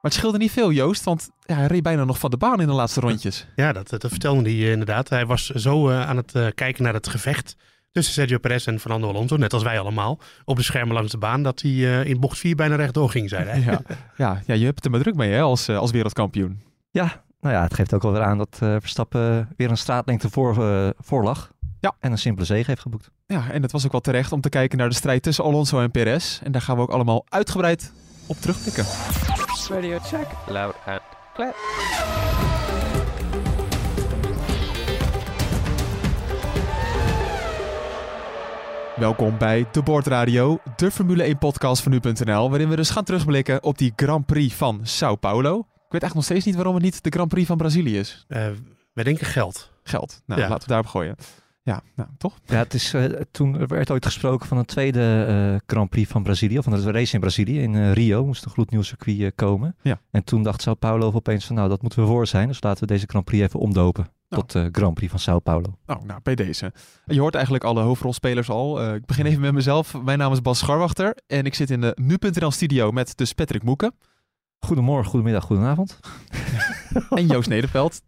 Maar het scheelde niet veel, Joost, want ja, hij reed bijna nog van de baan in de laatste rondjes. Ja, dat, dat vertelde hij eh, inderdaad. Hij was zo uh, aan het uh, kijken naar het gevecht tussen Sergio Perez en Fernando Alonso, net als wij allemaal, op de schermen langs de baan, dat hij uh, in bocht 4 bijna rechtdoor ging, zei hij. Ja, ja, ja je hebt het er maar druk mee hè, als, als wereldkampioen. Ja, nou ja, het geeft ook wel weer aan dat Verstappen weer een straatlengte voor, voor lag. Ja. En een simpele zege heeft geboekt. Ja, en het was ook wel terecht om te kijken naar de strijd tussen Alonso en Perez. En daar gaan we ook allemaal uitgebreid op terugblikken. Radio check. Loud and clear. Welkom bij De Boordradio, de Formule 1 podcast van nu.nl, waarin we dus gaan terugblikken op die Grand Prix van Sao Paulo. Ik weet echt nog steeds niet waarom het niet de Grand Prix van Brazilië is. Uh, wij denken geld. Geld. Nou, ja. laten we daarop gooien. Ja, nou, toch? Ja, het is, uh, toen werd ooit gesproken van een tweede uh, Grand Prix van Brazilië, of van de race in Brazilië, in uh, Rio, moest een gloednieuw circuit komen. Ja. En toen dacht Sao Paulo opeens van, nou, dat moeten we voor zijn, dus laten we deze Grand Prix even omdopen nou. tot Grand Prix van Sao Paulo. Nou, nou, bij deze. Je hoort eigenlijk alle hoofdrolspelers al. ik begin even met mezelf. Mijn naam is Bas Scharwachter en ik zit in de nu.nl studio met dus Patrick Moeken. Goedemorgen, goedemiddag, goedenavond. en Joost Nederveld.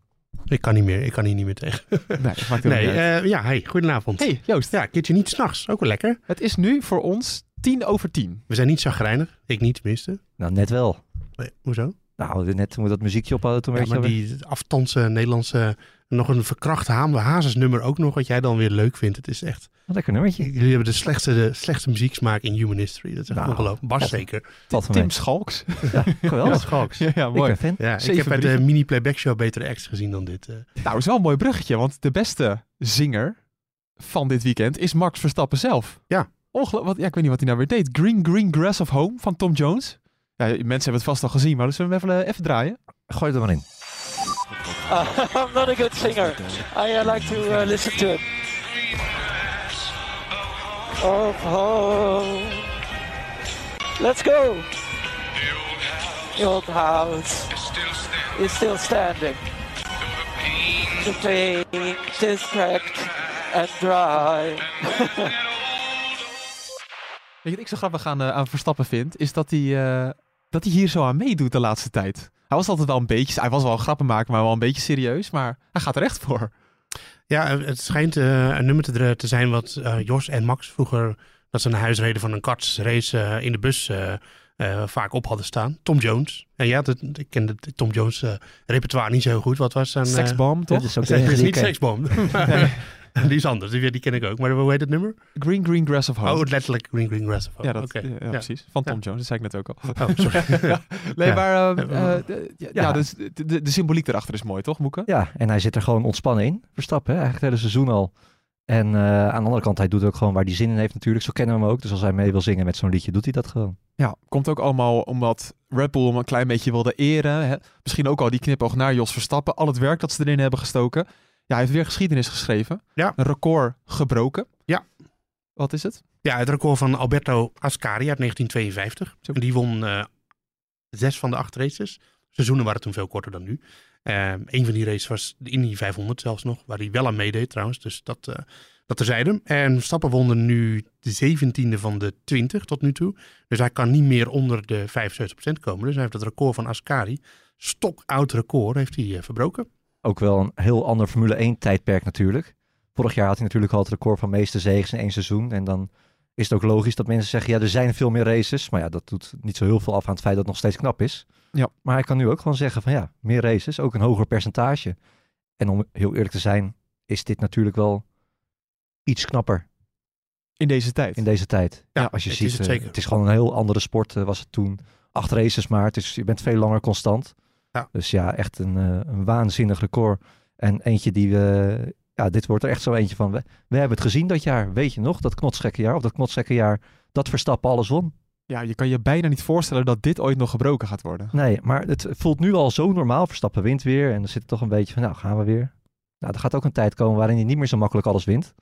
Ik kan niet meer, ik kan hier niet meer tegen. Nee, dat maakt nee uh, ja, hey, goedenavond. Hey, Joost. Ja, keertje niet s'nachts, ook wel lekker. Het is nu voor ons tien over tien. We zijn niet zagrijnig, ik niet tenminste. Nou, net wel. Nee, hoezo? Nou, net toen we dat muziekje op hadden, toen ja, werd die afstandse Nederlandse, nog een verkracht Hazes nummer ook nog, wat jij dan weer leuk vindt. Het is echt... Wat lekker nummertje. Jullie hebben de slechtste, de slechtste muzieksmaak in human history. Dat is echt nou, ongelooflijk. Bas zeker. Tot Tim Schalks. Ja, geweldig. Schalks. Ja, ja, mooi. Ik ben fan. Ja, ik heb bij de mini playback show betere acts gezien dan dit. Uh. Nou, het is wel een mooi bruggetje, want de beste zinger van dit weekend is Max Verstappen zelf. Ja. Ongelooflijk. Ja, ik weet niet wat hij nou weer deed. Green Green Grass of Home van Tom Jones. Ja, mensen hebben het vast al gezien, maar zullen we hem even, even draaien? Gooi er maar in. Uh, I'm not a good singer. I uh, like to uh, listen to it. Oh, oh. Let's go. The old house is still standing. The paint is cracked and dry. Weet je wat ik zo grappig aan, uh, aan Verstappen vind? Is dat hij, uh, dat hij hier zo aan meedoet de laatste tijd. Hij was altijd wel een beetje, hij was wel grappen maken, maar wel een beetje serieus. Maar hij gaat er echt voor. Ja, het schijnt uh, een nummer te, te zijn wat Jos en Max vroeger, dat ze naar huis reden van een kartsrace in de bus vaak op hadden staan. Tom Jones. En ja, dat, ik ken de Tom Jones repertoire niet zo goed. Wat was zijn... Seksbom, toch? Dat is, ook is niet Seksbom. die is anders, die, die, ken ik ook. Maar hoe heet het nummer? Green Green Grass of Home. Oh, letterlijk Green Green Grass of Home. Ja, dat, okay. ja, ja, precies. Van Tom Jones, dat zei ik net ook al. Oh, sorry. nee, maar uh, ja, ja. Dus de, de, de, symboliek erachter is mooi, toch, Moeke? Ja, en hij zit er gewoon ontspannen in. Verstappen, hè? eigenlijk het hele seizoen al. En uh, aan de andere kant, hij doet ook gewoon waar hij zin in heeft natuurlijk. Zo kennen we hem ook. Dus als hij mee wil zingen met zo'n liedje, doet hij dat gewoon. Ja, komt ook allemaal omdat Red Bull hem een klein beetje wilde eren. Hè? Misschien ook al die knipoog naar Jos Verstappen. Al het werk dat ze erin hebben gestoken. Ja, hij heeft weer geschiedenis geschreven. Ja. Een record gebroken. Ja. Wat is het? Ja, het record van Alberto Ascari uit 1952. Zo. Die won uh, zes van de acht races. Seizoenen waren toen veel korter dan nu. Uh, een van die races was de Indy 500 zelfs nog, waar hij wel aan meedeed trouwens. Dus dat, uh, dat terzijde. En Stappen won nu de 17e van de 20 tot nu toe. Dus hij kan niet meer onder de 75% komen. Dus hij heeft het record van Ascari, stokoud record, heeft hij verbroken ook wel een heel ander Formule 1 tijdperk natuurlijk. Vorig jaar had hij natuurlijk al het record van meeste zegens in één seizoen. En dan is het ook logisch dat mensen zeggen, ja, er zijn veel meer races. Maar ja, dat doet niet zo heel veel af aan het feit dat het nog steeds knap is. Ja. Maar hij kan nu ook gewoon zeggen van ja, meer races, ook een hoger percentage. En om heel eerlijk te zijn, is dit natuurlijk wel iets knapper. In deze tijd? In deze tijd. Ja, als je het ziet, is het, uh, het, is gewoon een heel andere sport uh, was het toen. Acht races maar, het is, je bent veel langer constant. Ja. Dus ja, echt een, uh, een waanzinnig record. En eentje die we, ja, dit wordt er echt zo eentje van. We, we hebben het gezien dat jaar. Weet je nog, dat knotsgekke jaar, of dat knotsgekke jaar, dat Verstappen alles won. ja, je kan je bijna niet voorstellen dat dit ooit nog gebroken gaat worden. Nee, maar het voelt nu al zo normaal. Verstappen wint weer en er zit toch een beetje van, nou gaan we weer. Nou, er gaat ook een tijd komen waarin hij niet meer zo makkelijk alles wint.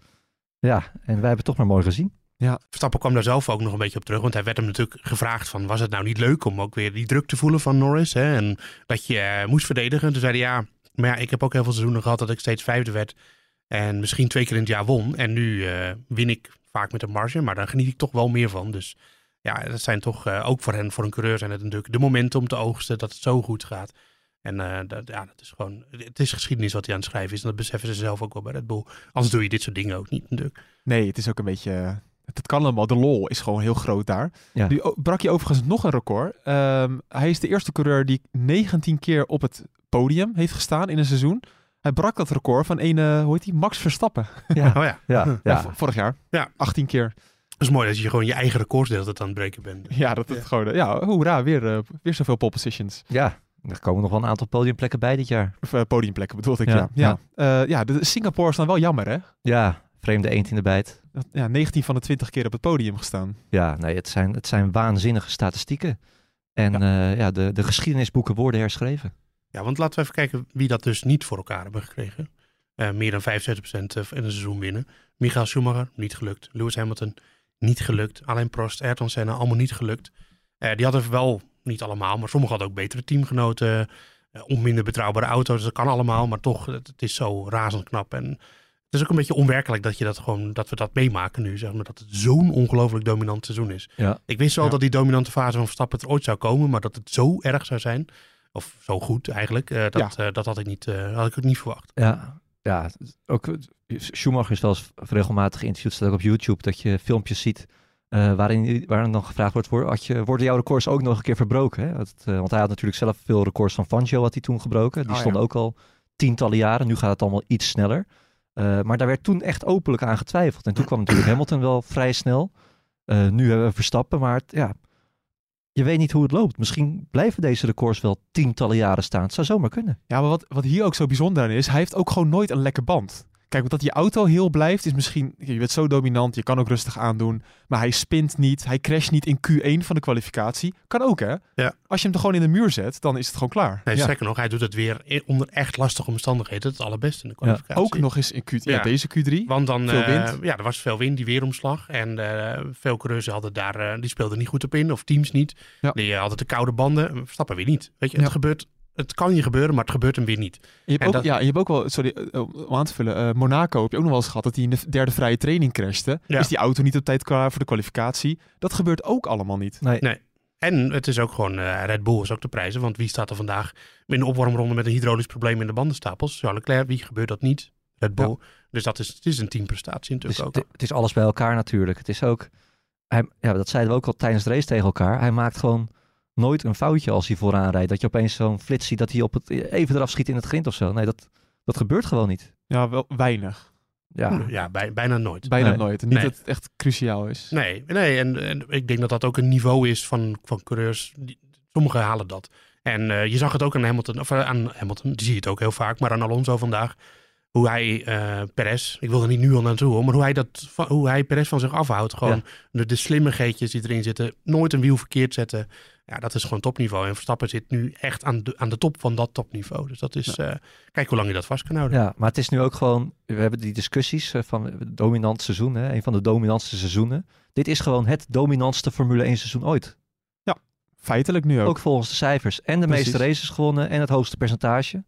Ja, en wij hebben toch maar mooi gezien. Ja. Verstappen kwam daar zelf ook nog een beetje op terug. Want hij werd hem natuurlijk gevraagd van... was het nou niet leuk om ook weer die druk te voelen van Norris? Hè? En dat je uh, moest verdedigen. Toen zei hij ja... Maar ja, ik heb ook heel veel seizoenen gehad dat ik steeds vijfde werd. En misschien twee keer in het jaar won. En nu uh, win ik vaak met een marge. Maar daar geniet ik toch wel meer van. Dus ja, dat zijn toch uh, ook voor hen, voor een coureur zijn het natuurlijk de momenten om te oogsten dat het zo goed gaat. En dat, ja, dat is gewoon, het is geschiedenis wat hij aan het schrijven is. En dat beseffen ze zelf ook wel bij Red Bull. Anders doe je dit soort dingen ook niet natuurlijk. Nee, het is ook een beetje het kan allemaal. De lol is gewoon heel groot daar. Ja. Nu brak je overigens nog een record. Um, hij is de eerste coureur die 19 keer op het podium heeft gestaan in een seizoen. Hij brak dat record van een, uh, hoe heet die, Max Verstappen. Ja, oh ja. ja, ja. vorig jaar. Ja. 18 keer. Dat is mooi dat je gewoon je eigen records deelt het aan het breken bent. Ja, dat het gewoon, ja, hoera, weer, uh, weer zoveel pole positions. Ja, er komen nog wel een aantal podiumplekken bij dit jaar. Of uh, podiumplekken bedoel ik, ja. Ja, ja. ja de Singapore is dan wel jammer, hè? Ja, vreemde eend in de bijt. Ja, 19 van de 20 keer op het podium gestaan. Ja, nee, het zijn, het zijn waanzinnige statistieken. En ja. Uh, ja, de, de geschiedenisboeken worden herschreven. Ja, want laten we even kijken wie dat dus niet voor elkaar hebben gekregen. Uh, meer dan 75% in een seizoen winnen. Michael Schumacher, niet gelukt. Lewis Hamilton, niet gelukt. Alain Prost, Ayrton Senna, allemaal niet gelukt. Uh, die hadden wel, niet allemaal, maar sommigen hadden ook betere teamgenoten. minder betrouwbare auto's, dat kan allemaal. Maar toch, het, het is zo razend knap. En het is ook een beetje onwerkelijk dat, je dat, gewoon, dat we dat meemaken nu. Zeg maar, dat het zo'n ongelooflijk dominant seizoen is. Ja. Ik wist wel dat die dominante fase van Verstappen er ooit zou komen. Maar dat het zo erg zou zijn. Of zo goed eigenlijk. Uh, dat, ja. uh, dat had ik, niet, uh, had ik ook niet verwacht. Ja, ja ook Schumacher is wel eens regelmatig geïnterviewd. Staat ook op YouTube dat je filmpjes ziet. waarin, waarin dan gevraagd wordt: had je, worden jouw records ook nog een keer verbroken? Hè? Dat, want hij had natuurlijk zelf veel records van Fangio had hij toen gebroken. Die oh, stonden ook al tientallen jaren. Nu gaat het allemaal iets sneller. Uh, maar daar werd toen echt openlijk aan getwijfeld. En toen kwam natuurlijk Hamilton wel vrij snel. Uh, nu hebben we Verstappen, maar ja, je weet niet hoe het loopt. Misschien blijven deze records wel tientallen jaren staan. Het zou zomaar kunnen. Ja, maar wat, wat hier ook zo bijzonder aan is, hij heeft ook gewoon nooit een lekke band. Kijk, dat je auto heel blijft is misschien... Je bent zo dominant, je kan ook rustig aandoen. Maar hij spint niet, hij crasht niet in Q1 van de kwalificatie. Kan ook, hè? Ja. Als je hem er gewoon in de muur zet, dan is het gewoon klaar. Nee, ja. nog, hij doet het weer onder echt lastige omstandigheden. Het allerbeste in de kwalificatie. Ja. Ook nog eens in Q ja. deze Q3. Want dan... Veel wind. Uh, ja, er was veel wind, die weeromslag. En uh, veel coureurs hadden daar... Uh, die speelden niet goed op in, of teams niet. Die hadden de koude banden. Stappen weer niet. Weet je, het gebeurt het kan je gebeuren, maar het gebeurt hem weer niet. Je hebt, ook, ja, je hebt ook wel, sorry, eh, om aan te vullen, uh, Monaco heb je ook nog wel eens gehad dat hij in de derde vrije training crashte. Ja. Is die auto niet op tijd klaar voor de kwalificatie? Dat gebeurt ook allemaal niet. Nee. nee. En het is ook gewoon, uh, Red Bull is ook de prijzen, want wie staat er vandaag in de opwarmronde met een hydraulisch probleem in de bandenstapels? Charles Leclerc, wie gebeurt dat niet? Red Bull. Ja. Dus dat is, het is een teamprestatie natuurlijk ook. Het is alles bij elkaar natuurlijk. Het is ook, hij, ja, dat zeiden we ook al tijdens de race tegen elkaar. Hij maakt gewoon nooit een foutje als hij vooraan rijdt. Dat je opeens zo'n flits ziet dat hij op het, even eraf schiet in het grind of zo. Nee, dat, dat gebeurt gewoon niet. Ja, wel weinig. Ja, ja bij, bijna nooit. Bijna nee. nooit. Niet nee. dat het echt cruciaal is. Nee, nee en, en, ik denk dat dat ook een niveau is van, van coureurs. Sommigen halen dat. En uh, je zag het ook aan Hamilton, of uh, aan Hamilton, die zie je het ook heel vaak, maar aan Alonso vandaag. Hoe hij uh, Perez, ik wil er niet nu al naartoe, maar hoe hij, dat, hoe hij Perez van zich afhoudt. Gewoon ja. de, de slimmigheidjes die erin zitten. Nooit een wiel verkeerd zetten. Ja, dat is gewoon topniveau. En Verstappen zit nu echt aan de, aan de top van dat topniveau. Dus dat is, ja. uh, kijk hoe lang je dat vast kan houden. Ja, maar het is nu ook gewoon, we hebben die discussies uh, van het dominant seizoen, hè, een van de dominantste seizoenen. Dit is gewoon het dominantste Formule 1 seizoen ooit. Ja, feitelijk nu ook. Ook volgens de cijfers. En de Precies. meeste races gewonnen en het hoogste percentage.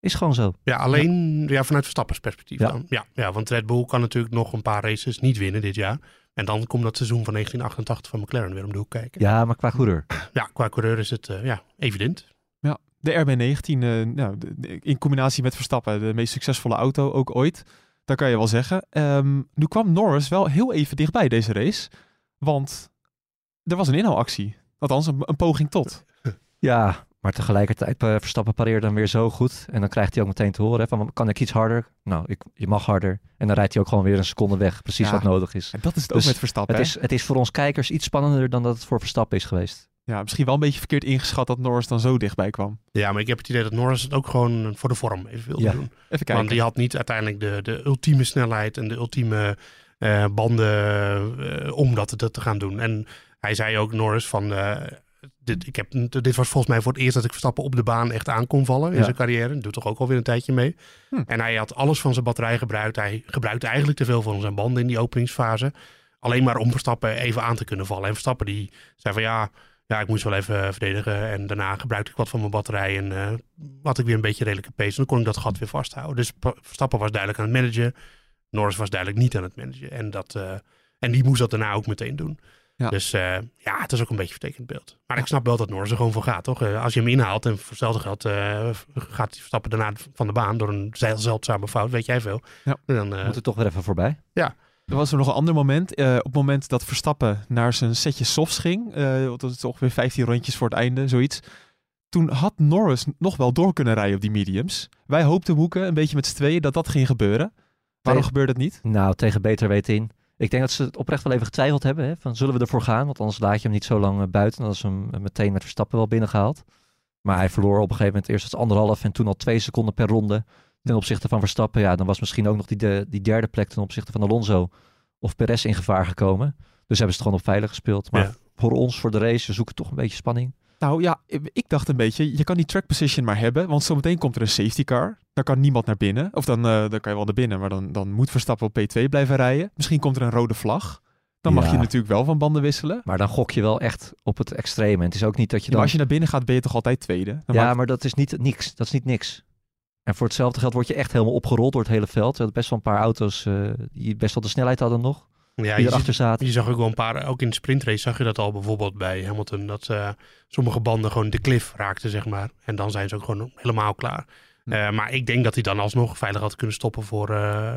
Is gewoon zo. Ja, alleen ja. ja vanuit Verstappens perspectief ja. dan. Ja, ja, want Red Bull kan natuurlijk nog een paar races niet winnen dit jaar. En dan komt dat seizoen van 1988 van McLaren weer om de hoek kijken. Ja, maar qua coureur. Ja, qua coureur is het uh, ja, evident. Ja, de RB19 uh, nou, in combinatie met Verstappen, de meest succesvolle auto ook ooit. Dat kan je wel zeggen. Um, nu kwam Norris wel heel even dichtbij deze race. Want er was een inhaalactie. Althans, een, een poging tot. Ja, maar tegelijkertijd uh, Verstappen pareert dan weer zo goed. En dan krijgt hij ook meteen te horen hè, van kan ik iets harder? Nou, ik, je mag harder. En dan rijdt hij ook gewoon weer een seconde weg. Precies ja, wat nodig is. En dat is het dus ook met Verstappen. Het is, het is voor ons kijkers iets spannender dan dat het voor Verstappen is geweest. Ja, misschien wel een beetje verkeerd ingeschat dat Norris dan zo dichtbij kwam. Ja, maar ik heb het idee dat Norris het ook gewoon voor de vorm even wilde ja. doen. Even kijken. Want die had niet uiteindelijk de, de ultieme snelheid en de ultieme uh, banden uh, om dat te, te gaan doen. En hij zei ook, Norris, van... dit, ik heb, dit was volgens mij voor het eerst dat ik Verstappen op de baan echt aan kon vallen in zijn carrière. Dat doet toch ook alweer een tijdje mee. Hm. En hij had alles van zijn batterij gebruikt. Hij gebruikte eigenlijk te veel van zijn banden in die openingsfase. Alleen maar om Verstappen even aan te kunnen vallen. En Verstappen die zei van ja, ja, ik moest wel even verdedigen. En daarna gebruikte ik wat van mijn batterij en uh, had ik weer een beetje redelijke pace. En dan kon ik dat gat weer vasthouden. Dus Verstappen was duidelijk aan het managen. Norris was duidelijk niet aan het managen. En, dat, uh, en die moest dat daarna ook meteen doen. Ja. Dus uh, ja, het is ook een beetje vertekend beeld. Maar ik snap wel dat Norris er gewoon voor gaat, toch? als je hem inhaalt en voor hetzelfde geld gaat hij Verstappen daarna van de baan door een zeldzame fout, weet jij veel. Ja. Dan moet er toch weer even voorbij. Ja, er was er nog een ander moment. Uh, op het moment dat Verstappen naar zijn setje softs ging. Uh, dat is ongeveer 15 rondjes voor het einde, zoiets. Toen had Norris nog wel door kunnen rijden op die mediums. Wij hoopten hoeken, een beetje met z'n tweeën, dat dat ging gebeuren. Waarom gebeurde het niet? Nou, tegen beter weten in. Ik denk dat ze het oprecht wel even getwijfeld hebben. Hè? Van, zullen we ervoor gaan? Want anders laat je hem niet zo lang eh, buiten. Dan is hem meteen met Verstappen wel binnengehaald. Maar hij verloor op een gegeven moment eerst het anderhalf en toen al twee seconden per ronde ten opzichte van Verstappen. Ja, dan was misschien ook nog die, de, die derde plek ten opzichte van Alonso of Perez in gevaar gekomen. Dus hebben ze het gewoon op veilig gespeeld. Maar voor ons, voor de race, we zoeken toch een beetje spanning. Nou ja, ik dacht een beetje, je kan die track position maar hebben, want zometeen komt er een safety car. Dan kan niemand naar binnen. Of dan, uh, dan kan je wel naar binnen, maar dan, dan moet Verstappen op P2 blijven rijden. Misschien komt er een rode vlag. Dan mag je natuurlijk wel van banden wisselen. Maar dan gok je wel echt op het extreme. het is ook niet dat je dan... als je naar binnen gaat, ben je toch altijd tweede? ja, maar dat is niet niks. Dat is niet niks. En voor hetzelfde geld word je echt helemaal opgerold door het hele veld. We hadden best wel een paar auto's uh, die best wel de snelheid hadden nog. Ja, die erachter zaten. Je zag ook wel een paar, ook in de sprintrace zag je dat al bijvoorbeeld bij Hamilton. Dat uh, sommige banden gewoon de cliff raakten, zeg maar. En dan zijn ze ook gewoon helemaal klaar. Uh, maar ik denk dat hij dan alsnog veilig had kunnen stoppen voor, uh,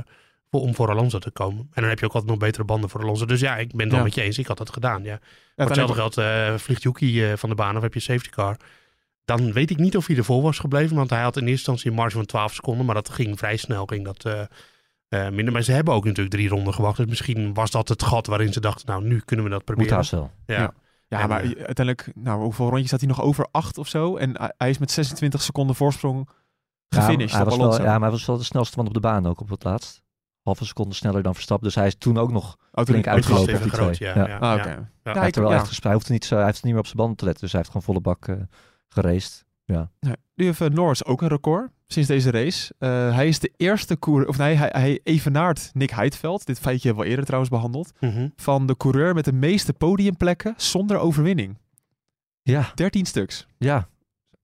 voor, om voor Alonso te komen. En dan heb je ook altijd nog betere banden voor Alonso. Dus ja, ik ben het wel met je eens. Ik had dat gedaan, ja. Voor hetzelfde geld vliegt Yuki van de baan of heb je safety car. Dan weet ik niet of hij ervoor was gebleven. Want hij had in eerste instantie een marge van 12 seconden. Maar dat ging vrij snel. Ging dat uh, minder. Maar ze hebben ook natuurlijk drie ronden gewacht. Dus misschien was dat het gat waarin ze dachten, nou nu kunnen we dat proberen. Moet wel. Ja. ja. Ja, maar uh, uiteindelijk, nou, hoeveel rondjes had hij nog over? Acht of zo. En hij is met 26 seconden voorsprong gefinished. Ja, hij was wel, ja, maar hij was wel de snelste man op de baan ook op het laatst. Halve seconde sneller dan Verstappen. Dus hij is toen ook nog oh, flink uitgelopen op die groot, twee. Ja, ja. Ah, okay. ja. Hij heeft er wel echt gespeeld. Hij hoeft, niet, hij heeft niet meer op zijn banden te letten. Dus hij heeft gewoon volle bak uh, geraced. Ja. nu heeft Norris ook een record sinds deze race. Uh, hij is de eerste coureur, of nee, hij, hij evenaart Nick Heidveld. Dit feitje hebben we al eerder trouwens behandeld. Mhm. Van de coureur met de meeste podiumplekken zonder overwinning. Ja. 13 stuks. Ja.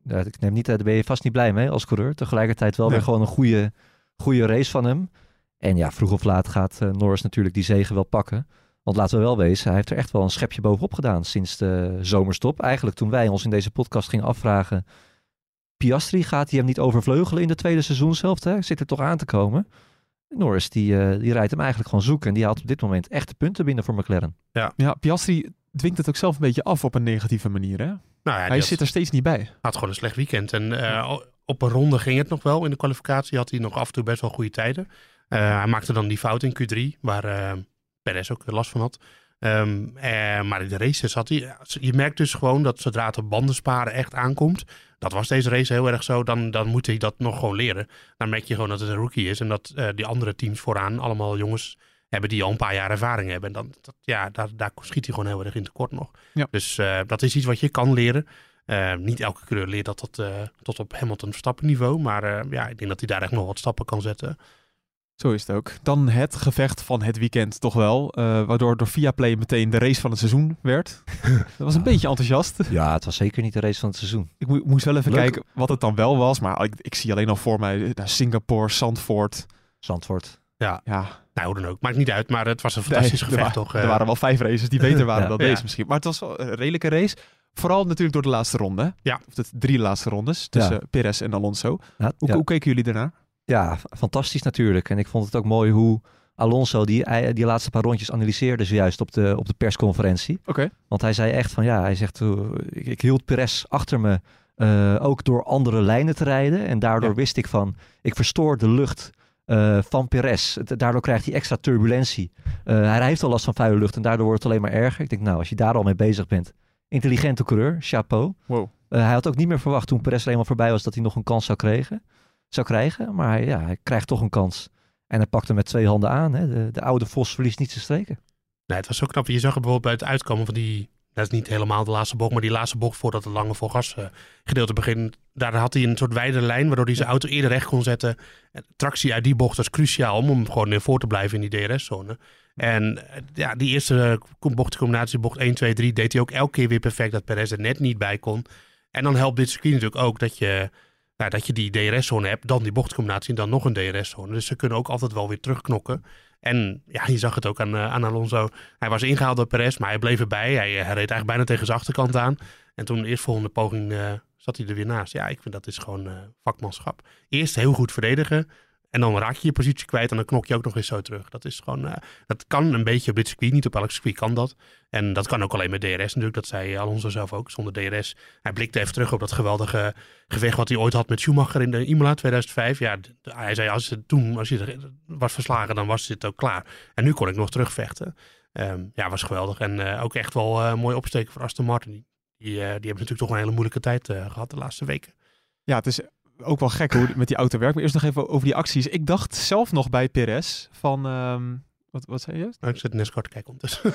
Ja ik neem niet, daar ben je vast niet blij mee als coureur. Tegelijkertijd wel weer gewoon een goede, goede race van hem. En ja, vroeg of laat gaat uh, Norris natuurlijk die zegen wel pakken. Want laten we wel wezen, hij heeft er echt wel een schepje bovenop gedaan sinds de zomerstop. Eigenlijk toen wij ons in deze podcast gingen afvragen Piastri gaat hij hem niet overvleugelen in de tweede seizoen zelf. Hè? Zit er toch aan te komen. Norris die, uh, die rijdt hem eigenlijk gewoon zoeken. En die haalt op dit moment echt de punten binnen voor McLaren. Ja, ja Piastri dwingt het ook zelf een beetje af op een negatieve manier. Hè? Nou ja, hij zit er steeds niet bij. had gewoon een slecht weekend. En uh, op een ronde ging het nog wel. In de kwalificatie had hij nog af en toe best wel goede tijden. Uh, hij maakte dan die fout in Q3, waar Perez ook last van had. Um, maar in de races had hij... Je merkt dus gewoon dat zodra het op bandensparen echt aankomt dat was deze race heel erg zo. Dan, dan moet hij dat nog gewoon leren. Dan merk je gewoon dat het een rookie is. En dat uh, die andere teams vooraan allemaal jongens hebben die al een paar jaar ervaring hebben. En dan, dat, ja, daar, daar schiet hij gewoon heel erg in tekort nog. Ja. Dus uh, dat is iets wat je kan leren. Uh, niet elke kleur leert dat tot, tot op Hamilton stappenniveau. Maar ja, ik denk dat hij daar echt nog wat stappen kan zetten. Zo is het ook. Dan het gevecht van het weekend toch wel. Uh, waardoor door Viaplay meteen de race van het seizoen werd. dat was een beetje enthousiast. Ja, het was zeker niet de race van het seizoen. Ik mo moest wel even kijken wat het dan wel was. Maar ik, ik zie alleen al voor mij eh, Singapore, Zandvoort. Zandvoort. Ja. ja. Nou, dan ook. Maakt niet uit. Maar het was een fantastisch gevecht, toch? Er waren wel vijf races die beter waren dan deze misschien. Maar het was wel een redelijke race. Vooral natuurlijk door de laatste ronde. Ja. Of de drie laatste rondes. Tussen ja. Perez en Alonso. Hoe, hoe keken jullie daarnaar? Ja, fantastisch natuurlijk. En ik vond het ook mooi hoe Alonso die, die laatste paar rondjes analyseerde zojuist op de, op de persconferentie. Oké. Want hij zei echt van ja, hij zegt ik, ik hield Perez achter me uh, ook door andere lijnen te rijden. En daardoor wist ik van, ik verstoor de lucht uh, van Perez. Daardoor krijgt hij extra turbulentie. Uh, hij heeft al last van vuile lucht en daardoor wordt het alleen maar erger. Ik denk nou, als je daar al mee bezig bent. Intelligente coureur, chapeau. Wow. hij had ook niet meer verwacht toen Perez er eenmaal voorbij was dat hij nog een kans zou krijgen zou krijgen. Maar hij, ja, hij krijgt toch een kans. En hij pakt hem met twee handen aan. Hè. De, de oude Vos verliest niet zijn streken. Nee, het was zo knap. Je zag bijvoorbeeld bij het uitkomen van die, dat is niet helemaal de laatste bocht, maar die laatste bocht voordat het lange volgas gedeelte begint. Daar had hij een soort wijde lijn, waardoor hij zijn auto eerder recht kon zetten. En tractie uit die bocht was cruciaal om hem gewoon voor te blijven in die DRS-zone. En ja, die eerste bochtcombinatie, bocht 1, 2, 3, deed hij ook elke keer weer perfect dat Perez er net niet bij kon. En dan helpt dit circuit natuurlijk ook dat je, nou, dat je die DRS-zone hebt, dan die bochtcombinatie en dan nog een DRS-zone. Dus ze kunnen ook altijd wel weer terugknokken. En ja, je zag het ook aan, uh, aan Alonso. Hij was ingehaald door Perez, maar hij bleef erbij. Hij, hij reed eigenlijk bijna tegen zijn achterkant aan. En toen de eerstvolgende poging uh, zat hij er weer naast. Ja, ik vind dat is gewoon vakmanschap. Eerst heel goed verdedigen. En dan raak je je positie kwijt en dan knok je ook nog eens zo terug. Dat is gewoon, uh, dat kan een beetje op dit circuit. Niet op elk circuit kan dat. En dat kan ook alleen met DRS natuurlijk. Dat zei Alonso zelf ook, zonder DRS. Hij blikte even terug op dat geweldige gevecht wat hij ooit had met Schumacher in de Imola 2005. Ja, hij zei als het toen als je was verslagen, dan was het ook klaar. En nu kon ik nog terugvechten. Um, ja, was geweldig. En uh, ook echt wel uh, mooi opsteken voor Aston Martin. Die, die hebben natuurlijk toch een hele moeilijke tijd gehad de laatste weken. Ja, het is ook wel gek hoe met die auto werkt. Maar eerst nog even over die acties. Ik dacht zelf nog bij Perez van... Um, wat, wat zei je? Nou, ik zit NASCAR te kijken ondertussen.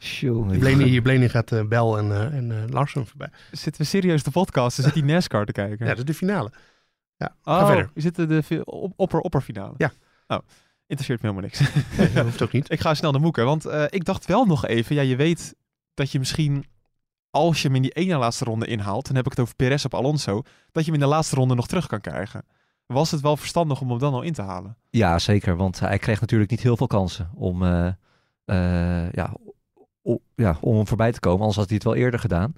je Blaney gaat uh, Bel en, uh, en uh, Larsen voorbij. Zitten we serieus de podcast? Dan zit die NASCAR te kijken. Ja, dat is de finale. Ja, oh, ga verder. Je zit de opper, opper finale. Ja. Oh, interesseert me helemaal niks. Nee, dat hoeft ook niet. ik ga snel naar Moeken, want ik dacht wel nog even... Ja, je weet dat je misschien als je hem in die ene laatste ronde inhaalt, dan heb ik het over Perez op Alonso, dat je hem in de laatste ronde nog terug kan krijgen. Was het wel verstandig om hem dan al in te halen? Ja, zeker. Want hij kreeg natuurlijk niet heel veel kansen om, uh, uh, ja, ja, om hem voorbij te komen. Anders had hij het wel eerder gedaan.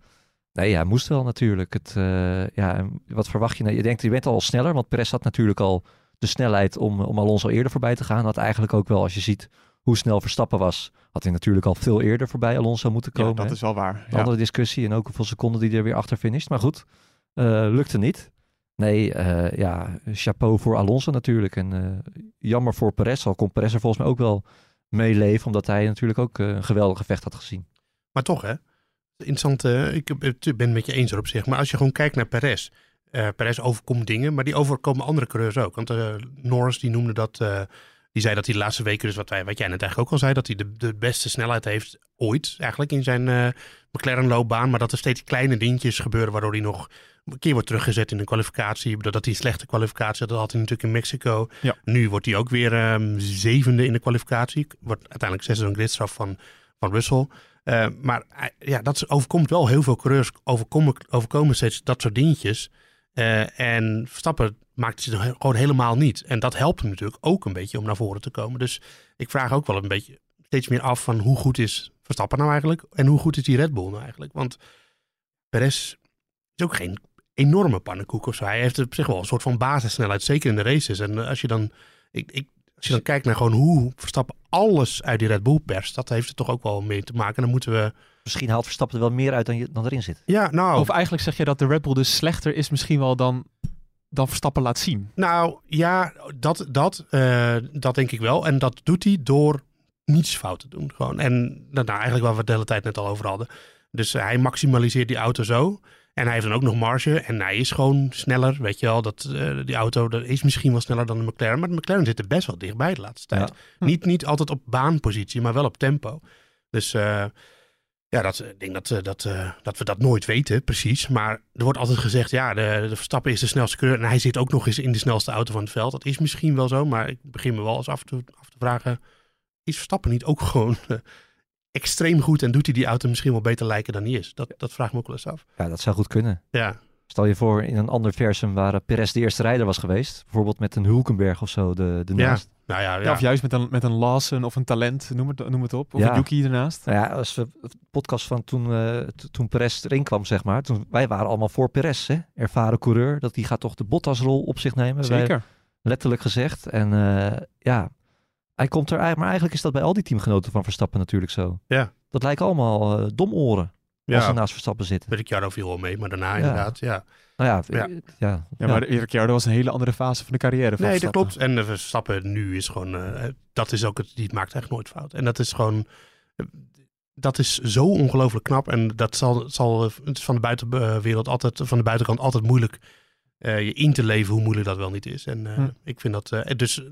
Nee, hij moest wel natuurlijk. Het, uh, ja, wat verwacht je? Nou, je denkt, je bent al sneller. Want Perez had natuurlijk al de snelheid om, om Alonso eerder voorbij te gaan. Had eigenlijk ook wel, als je ziet hoe snel Verstappen was, had hij natuurlijk al veel eerder voorbij Alonso moeten komen. Ja, dat is wel waar. Ja. Andere discussie en ook hoeveel seconden die er weer achter finisht. Maar goed, uh, lukte niet. Nee, uh, ja, chapeau voor Alonso natuurlijk. En uh, jammer voor Perez. Al kon Perez er volgens mij ook wel meeleven, omdat hij natuurlijk ook een geweldig gevecht had gezien. Maar toch hè, interessant. ik ben het met je eens erop zich. Maar als je gewoon kijkt naar Perez. Perez overkomt dingen, maar die overkomen andere coureurs ook. Want Norris die noemde dat die zei dat hij de laatste weken, dus wat, wij, wat jij net eigenlijk ook al zei, dat hij de, de beste snelheid heeft ooit eigenlijk in zijn uh, McLaren-loopbaan. Maar dat er steeds kleine dingetjes gebeuren waardoor hij nog een keer wordt teruggezet in een kwalificatie. Dat hij een slechte kwalificatie had, dat had hij natuurlijk in Mexico. Ja. Nu wordt hij ook weer um, zevende in de kwalificatie. Wordt uiteindelijk zesde een gridstraf van, van Russell. Uh, maar uh, ja, dat overkomt wel heel veel coureurs. Overkomen, overkomen steeds dat soort dingetjes. Uh, en Verstappen maakt ze gewoon helemaal niet. En dat helpt hem natuurlijk ook een beetje om naar voren te komen. Dus ik vraag ook wel een beetje steeds meer af van hoe goed is Verstappen nou eigenlijk? En hoe goed is die Red Bull nou eigenlijk? Want Perez is ook geen enorme pannenkoek of zo. Hij heeft op zich wel een soort van basissnelheid, zeker in de races. En eh, als je dan, ik, ik, als je dan kijkt naar gewoon hoe Verstappen alles uit die Red Bull perst, dat heeft er toch ook wel mee te maken. Dan moeten we... Misschien haalt Verstappen er wel meer uit dan, je, dan erin zit. Ja, nou... Of eigenlijk zeg je dat de Red Bull dus slechter is misschien wel dan dan Verstappen laat zien. Nou ja, dat, dat, uh, dat denk ik wel. En dat doet hij door niets fout te doen. Gewoon. En nou, nou, eigenlijk waar we de hele tijd net al over hadden. Dus uh, hij maximaliseert die auto zo. En hij heeft dan ook nog marge. En hij is gewoon sneller. Weet je wel, dat, uh, die auto dat is misschien wel sneller dan de McLaren. Maar de McLaren zit er best wel dichtbij de laatste tijd. Ja. Niet, niet altijd op baanpositie, maar wel op tempo. Dus ja, dat, ik denk dat, dat, dat we dat nooit weten, precies. Maar er wordt altijd gezegd, ja, de, de Verstappen is de snelste coureur. En hij zit ook nog eens in de snelste auto van het veld. Dat is misschien wel zo, maar ik begin me wel eens af te, af te vragen... is Verstappen niet ook gewoon uh, extreem goed... en doet hij die auto misschien wel beter lijken dan hij is? Dat, dat vraag ik me ook wel eens af. Ja, dat zou goed kunnen. Ja. Stel je voor in een ander versum waar Perez de eerste rijder was geweest. Bijvoorbeeld met een Hulkenberg of zo de, de naast. Ja. Nou ja, ja. ja, of juist met een, met een Lawson of een talent, noem het, noem het op. Of Ja. een Yuki ernaast. Nou ja, als we de podcast van toen, eh, t- toen Perez erin kwam, zeg maar. Toen, wij waren allemaal voor Perez, hè? ervaren coureur. Dat die gaat toch de Bottas-rol op zich nemen. Wij- Zeker. letterlijk gezegd. En eh, ja, hij komt er eigenlijk. Maar eigenlijk is dat bij al die teamgenoten van Verstappen natuurlijk zo. Ja. Dat lijken allemaal eh domoren als ze naast Verstappen zitten. Ricciardo viel wel mee, maar daarna inderdaad, ja. Nou ja, Ja. ja. ja, Ja, maar Ricciardo was een hele andere fase van de carrière van Nee, dat klopt. En de Verstappen nu is gewoon, eh, dat is ook het, die maakt echt nooit fout. En dat is gewoon, eh, dat is zo ongelooflijk knap. En dat zal, zal eh, het is van de buitenwereld altijd, van de buitenkant altijd moeilijk eh, je in te leven hoe moeilijk dat wel niet is. En eh, Hm. ik vind dat, eh, dus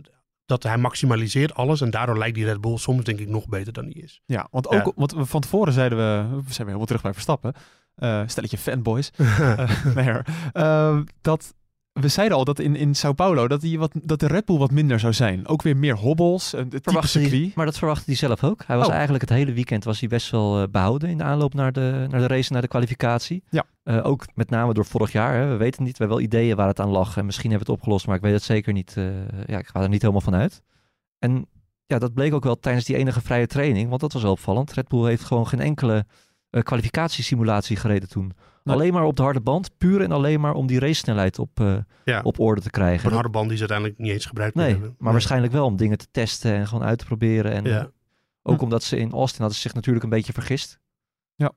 dat hij maximaliseert alles. En daardoor lijkt die Red Bull soms denk ik nog beter dan hij is. Ja, want ook want van tevoren zeiden we, we zijn weer helemaal terug bij Verstappen. Uh, stelletje fanboys. uh, dat we zeiden al dat in, in Sao Paulo dat, die wat, dat de Red Bull wat minder zou zijn. Ook weer meer hobbels. Het verwachtte hij, maar dat verwachtte hij zelf ook. Hij was oh. eigenlijk het hele weekend was hij best wel uh, behouden in de aanloop naar de, naar de race, naar de kwalificatie. Ja. Uh, ook met name door vorig jaar. Hè. We weten niet, we hebben wel ideeën waar het aan lag. En misschien hebben we het opgelost, maar ik weet het zeker niet. Uh, ja, ik ga er niet helemaal van uit. En ja, dat bleek ook wel tijdens die enige vrije training. Want dat was wel opvallend. Red Bull heeft gewoon geen enkele kwalificatiesimulatie gereden toen. Alleen maar op de harde band, puur en alleen maar om die race snelheid op, uh, op orde te krijgen. Een harde band die ze uiteindelijk niet eens gebruikt nee, hebben. Maar waarschijnlijk wel om dingen te testen en gewoon uit te proberen. En ja. ook hm. omdat ze in Austin hadden ze zich natuurlijk een beetje vergist. Ja.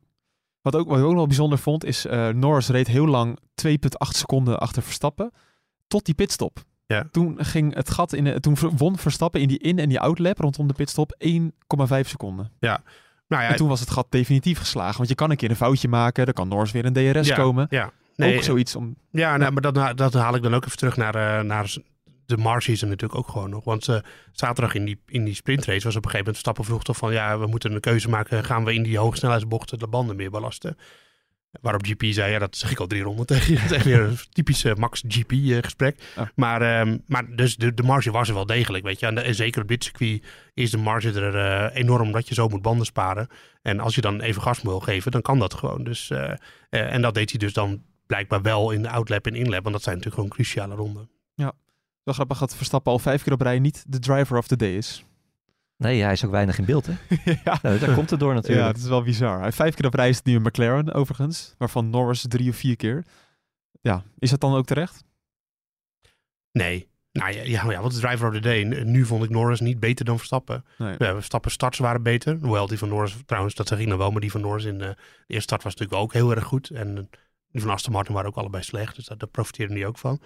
Wat, ook, wat ik ook nog bijzonder vond, is uh, Norris reed heel lang 2,8 seconden achter Verstappen. Tot die pitstop. Ja. Toen ging het gat in de, toen won Verstappen in die in- en die outlap rondom de pitstop 1,5 seconden. Ja, nou ja, en toen was het gat definitief geslagen. Want je kan een keer een foutje maken. Er kan Norris weer een DRS komen. Ja, nee, ook zoiets om... Ja, nou, maar dat, dat haal ik dan ook even terug naar, uh, naar de Marseason natuurlijk ook gewoon nog. Want uh, zaterdag in die, in die sprintrace was op een gegeven moment Stappen vroeg toch van... ja, we moeten een keuze maken. Gaan we in die hoogsnelheidsbochten de banden meer belasten? Waarop GP zei, ja, dat zeg ik al drie ronden tegen je. Het is echt weer een typische Max GP uh, gesprek. Oh. Maar, uh, maar dus de, de marge was er wel degelijk, weet je. En, de, en zeker op dit circuit is de marge er uh, enorm dat je zo moet banden sparen. En als je dan even gas wil geven, dan kan dat gewoon. Dus, eh, en dat deed hij dus dan blijkbaar wel in de outlap en inlap. Want dat zijn natuurlijk gewoon cruciale ronden. Ja, wel grappig dat Verstappen al vijf keer op rij niet de driver of the day is. Nee, hij is ook weinig in beeld, hè? ja. Nou, daar komt het door natuurlijk. Ja, het is wel bizar. Hij heeft vijf keer op reis nu een McLaren, overigens. Waarvan Norris drie of vier keer. Ja, is dat dan ook terecht? Nee. Nou ja, ja, ja wat is driver of the day? Nu vond ik Norris niet beter dan Verstappen. Nee. Ja, Verstappen starts waren beter. Hoewel die van Norris, trouwens, dat zeg ik nou wel. Maar die van Norris in de, de eerste start was natuurlijk ook heel erg goed. En die van Aston Martin waren ook allebei slecht. Dus daar, daar profiteerde hij ook van.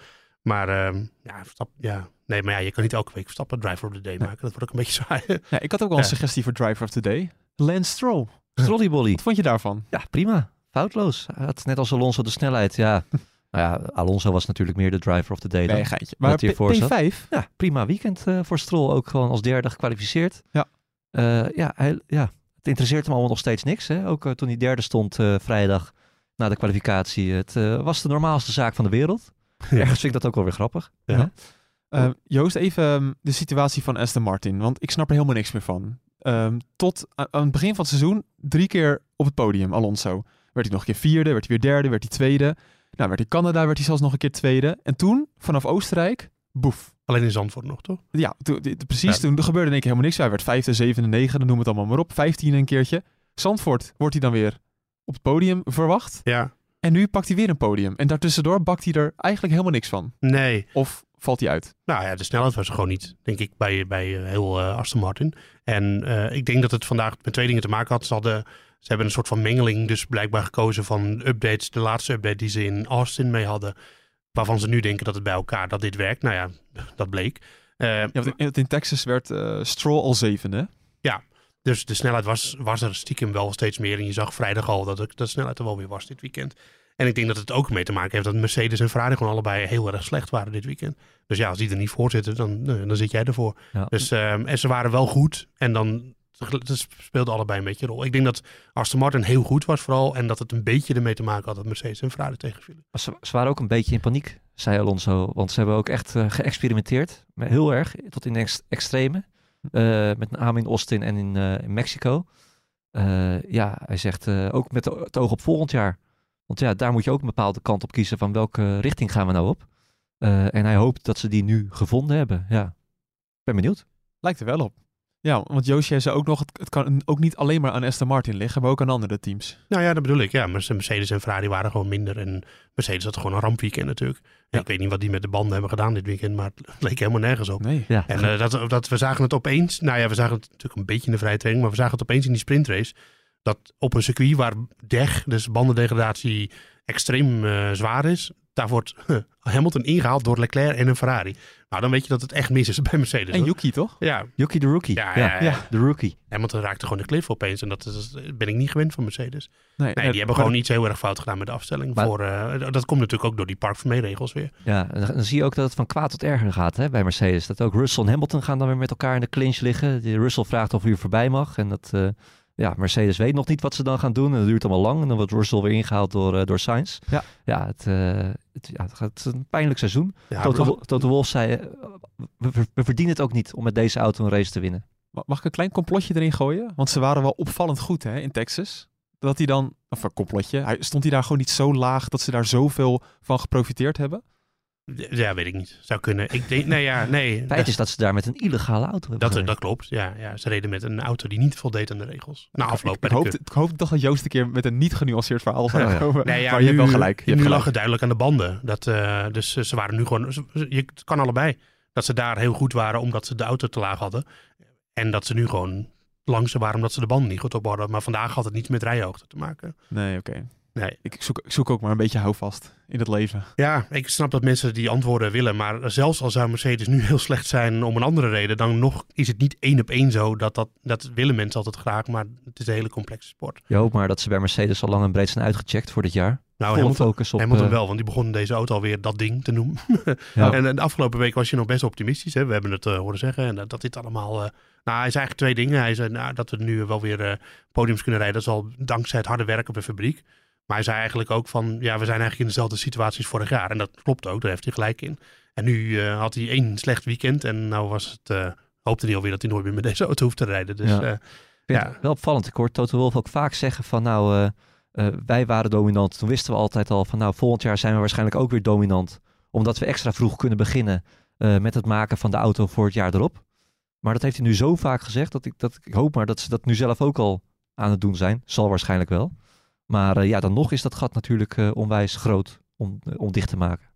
Maar um, ja, Verstappen, ja, nee, maar ja, je kan niet elke week Verstappen driver of the day maken. Dat wordt ook een beetje saai. Ja, ik had ook wel een suggestie voor driver of the day. Lance Stroll. Strollybolly. Wat vond je daarvan? Ja, prima. Foutloos. Hij had net als Alonso de snelheid. Ja, nou ja, Alonso was natuurlijk meer de driver of the day. Nee, geitje. Maar P5? Ja, prima weekend uh, voor Stroll. Ook gewoon als derde gekwalificeerd. Ja. Uh, ja, hij, ja, het interesseert hem allemaal nog steeds niks. Hè? Ook uh, toen hij derde stond vrijdag na de kwalificatie. Het was de normaalste zaak van de wereld. Ja. Ergens vind ik dat ook wel weer grappig. Ja. Uh, Joost, even um, de situatie van Aston Martin. Want ik snap er helemaal niks meer van. Um, tot aan het begin van het seizoen drie keer op het podium, Alonso. Werd hij nog een keer vierde, werd hij weer derde, werd hij tweede. Nou, werd hij Canada, werd hij zelfs nog een keer tweede. En toen, vanaf Oostenrijk, boef. Alleen in Zandvoort nog, toch? Ja, to, precies. Ja. Toen gebeurde denk ik helemaal niks. Hij werd vijfde, zevende, negende, noem het allemaal maar op. Vijftiende een keertje. Zandvoort wordt hij dan weer op het podium verwacht. Ja. En nu pakt hij weer een podium. En daartussendoor bakt hij er eigenlijk helemaal niks van. Nee. Of valt hij uit? Nou ja, de snelheid was er gewoon niet, denk ik, bij, bij heel uh, Aston Martin. En uh, ik denk dat het vandaag met twee dingen te maken had. Ze, hadden, ze hebben een soort van mengeling dus blijkbaar gekozen van updates. De laatste update die ze in Austin mee hadden. Waarvan ze nu denken dat het bij elkaar, dat dit werkt. Nou ja, dat bleek. Uh, ja, in, in Texas werd Stroll al zevende. Dus de snelheid was, was er stiekem wel steeds meer. En je zag vrijdag al dat de snelheid er wel weer was dit weekend. En ik denk dat het ook mee te maken heeft dat Mercedes en Ferrari gewoon allebei heel erg slecht waren dit weekend. Dus ja, als die er niet voor zitten, dan, dan zit jij ervoor. Ja. Dus, um, en ze waren wel goed. En dan dat speelde allebei een beetje een rol. Ik denk dat Aston Martin heel goed was vooral. En dat het een beetje ermee te maken had dat Mercedes en Ferrari tegenvielen. Ze, ze waren ook een beetje in paniek, zei Alonso. Want ze hebben ook echt uh, geëxperimenteerd. Heel erg, tot in de ex extreme. Uh, met name in Austin en in, in Mexico. ja, hij zegt ook met het oog op volgend jaar. Want ja, daar moet je ook een bepaalde kant op kiezen van welke richting gaan we nou op. En hij hoopt dat ze die nu gevonden hebben. Ja, ben benieuwd. Lijkt er wel op. Ja, want Joosje zei ook nog, het, het, kan ook niet alleen maar aan Aston Martin liggen, maar ook aan andere teams. Nou ja, dat bedoel ik. Ja, Mercedes en Ferrari waren gewoon minder. En Mercedes had gewoon een rampweekend natuurlijk. Ja. Ik weet niet wat die met de banden hebben gedaan dit weekend, maar het leek helemaal nergens op. Nee. Ja. En uh, dat, dat, we zagen het opeens, nou ja, we zagen het natuurlijk een beetje in de vrije training, maar we zagen het opeens in die sprintrace. Dat op een circuit waar DEG, dus bandendegradatie, extreem uh, zwaar is, Daar wordt Hamilton ingehaald door Leclerc en een Ferrari. Nou, dan weet je dat het echt mis is bij Mercedes. En hoor. Yuki, toch? Ja, Yuki de rookie. Ja, Ja, ja, ja, ja. de rookie. Hamilton raakte gewoon de cliff opeens. En dat is, ben ik niet gewend van Mercedes. Nee, Nee, eh, die hebben gewoon iets heel erg fout gedaan met de afstelling. Maar- voor, eh, dat komt natuurlijk ook door die Park regels weer. Ja, en dan, zie je ook dat het van kwaad tot erger gaat hè, bij Mercedes. Dat ook Russell en Hamilton gaan dan weer met elkaar in de clinch liggen. Die Russell vraagt of hij er voorbij mag. En dat, eh, ja, Mercedes weet nog niet wat ze dan gaan doen. En dat duurt allemaal lang. En dan wordt Russell weer ingehaald door, eh, door Sainz. Ja. Ja, het, eh, het, ja, het, gaat, een pijnlijk seizoen. Ja, Toto, Toto Wolff zei, eh, we, verdienen het ook niet om met deze auto een race te winnen. Ma- Mag ik een klein complotje erin gooien? Want ze waren wel opvallend goed hè, in Texas. Dat hij dan, of een complotje, hij, stond hij daar gewoon niet zo laag dat ze daar zoveel van geprofiteerd hebben? Ja, weet ik niet. Zou kunnen. Ik denk, nee, ja, nee. Het feit is dat ze daar met een illegale auto hebben Dat, gereden. dat klopt. Ja, ja, ze reden met een auto die niet voldeed aan de regels. Na afloop ik, bij ik, hoopte toch dat Joost een keer met een niet genuanceerd verhaal zou Oh ja. komen. Nee, ja, maar je hebt wel gelijk. Je nu gelijk. lag het duidelijk aan de banden. Dat, eh, dus eh, ze waren nu gewoon... Je, het kan allebei. Dat ze daar heel goed waren omdat ze de auto te laag hadden. En dat ze nu gewoon langzaam waren omdat ze de banden niet goed op hadden. Maar vandaag had het niet met rijhoogte te maken. Nee, oké. Nee. Ik, zoek, ik zoek ook maar een beetje houvast in het leven. Ja, ik snap dat mensen die antwoorden willen. Maar zelfs al zou Mercedes nu heel slecht zijn om een andere reden... dan nog is het niet één op één zo. Dat, dat, dat willen mensen altijd graag. Maar het is een hele complexe sport. Je hoopt maar dat ze bij Mercedes al lang en breed zijn uitgecheckt voor dit jaar. Nou, Volle Hamilton, focus op... Hamilton eh, wel, want die begon deze auto alweer dat ding te noemen. Ja. En eh, de afgelopen week was je nog best optimistisch. Hè? We hebben het eh, horen zeggen. En dat, dat dit allemaal... eh, nou, hij zei eigenlijk twee dingen. Hij zei nou, dat we nu wel weer eh, podiums kunnen rijden. Dat is al dankzij het harde werk op de fabriek. Maar hij zei eigenlijk ook van... Ja, we zijn eigenlijk in dezelfde situatie als vorig jaar. En dat klopt ook. Daar heeft hij gelijk in. En nu eh, had hij één slecht weekend. En nou was het... eh, hoopte hij alweer dat hij nooit meer met deze auto hoeft te rijden. Dus Ja. eh, Ja. wel opvallend. Ik hoor Toto Wolff ook vaak zeggen van nou, wij waren dominant. Toen wisten we altijd al van nou, volgend jaar zijn we waarschijnlijk ook weer dominant. Omdat we extra vroeg kunnen beginnen met het maken van de auto voor het jaar erop. Maar dat heeft hij nu zo vaak gezegd dat ik, dat ik hoop maar dat ze dat nu zelf ook al aan het doen zijn. Zal waarschijnlijk wel. Maar eh, ja, dan nog is dat gat natuurlijk eh, onwijs groot om, eh, om dicht te maken.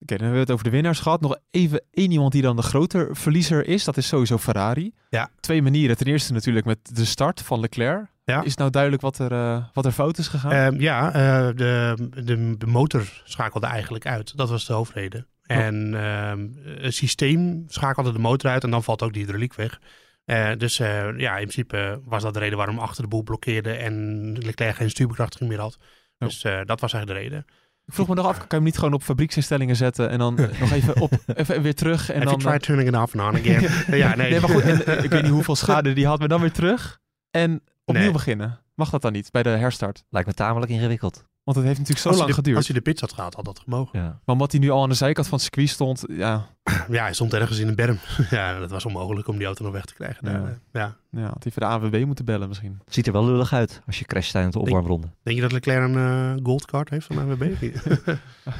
Oké, dan hebben we het over de winnaars gehad. Nog even één iemand die dan de groter verliezer is. Dat is sowieso Ferrari. Ja. Twee manieren. Ten eerste natuurlijk met de start van Leclerc. Ja. Is nou duidelijk wat er, wat er fout is gegaan? Ehm, ja, eh, de, de, de motor schakelde eigenlijk uit. Dat was de hoofdreden. En ehm, het systeem schakelde de motor uit en dan valt ook de hydrauliek weg. Eh, dus eh, ja, in principe was dat de reden waarom achter de boel blokkeerde en Leclerc geen stuurbekrachtiging meer had. Dus eh, dat was eigenlijk de reden. ik vroeg me nog af, kan je hem niet gewoon op fabrieksinstellingen zetten en dan nog even, op, even weer terug? En Have dan, you tried turning it off and on again? ja, nee. maar goed, en, ik weet niet hoeveel schade die had, maar dan weer terug en opnieuw Nee. beginnen. Mag dat dan niet bij de herstart? Lijkt me tamelijk ingewikkeld. Want het heeft natuurlijk zo als, lang de, geduurd. als hij de pits had gehad, had dat gemogen. Ja. Maar omdat hij nu al aan de zijkant van het circuit stond, ja, Ja, hij stond ergens in een berm. ja, dat was onmogelijk om die auto nog weg te krijgen. Ja. Daar, eh, ja. ja had hij voor de ANWB moeten bellen misschien. Het ziet er wel lullig uit als je crasht tijdens de opwarmronde. Denk je dat Leclerc een eh, goldcard heeft van AWB?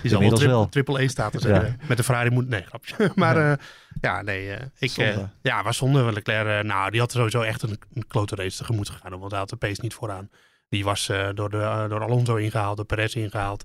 Die zal wel, tri- wel. triple E status Ja. hebben. Met de Ferrari moet... Nee, grapje. maar Ja. ja, ja nee. eh, ik, Zonde. eh, ja, was zonde. Leclerc, eh, nou, die had sowieso echt een, een klote race tegemoet gegaan. Want hij had de pace niet vooraan. Die was eh, door, de, eh, door Alonso ingehaald, door Perez ingehaald.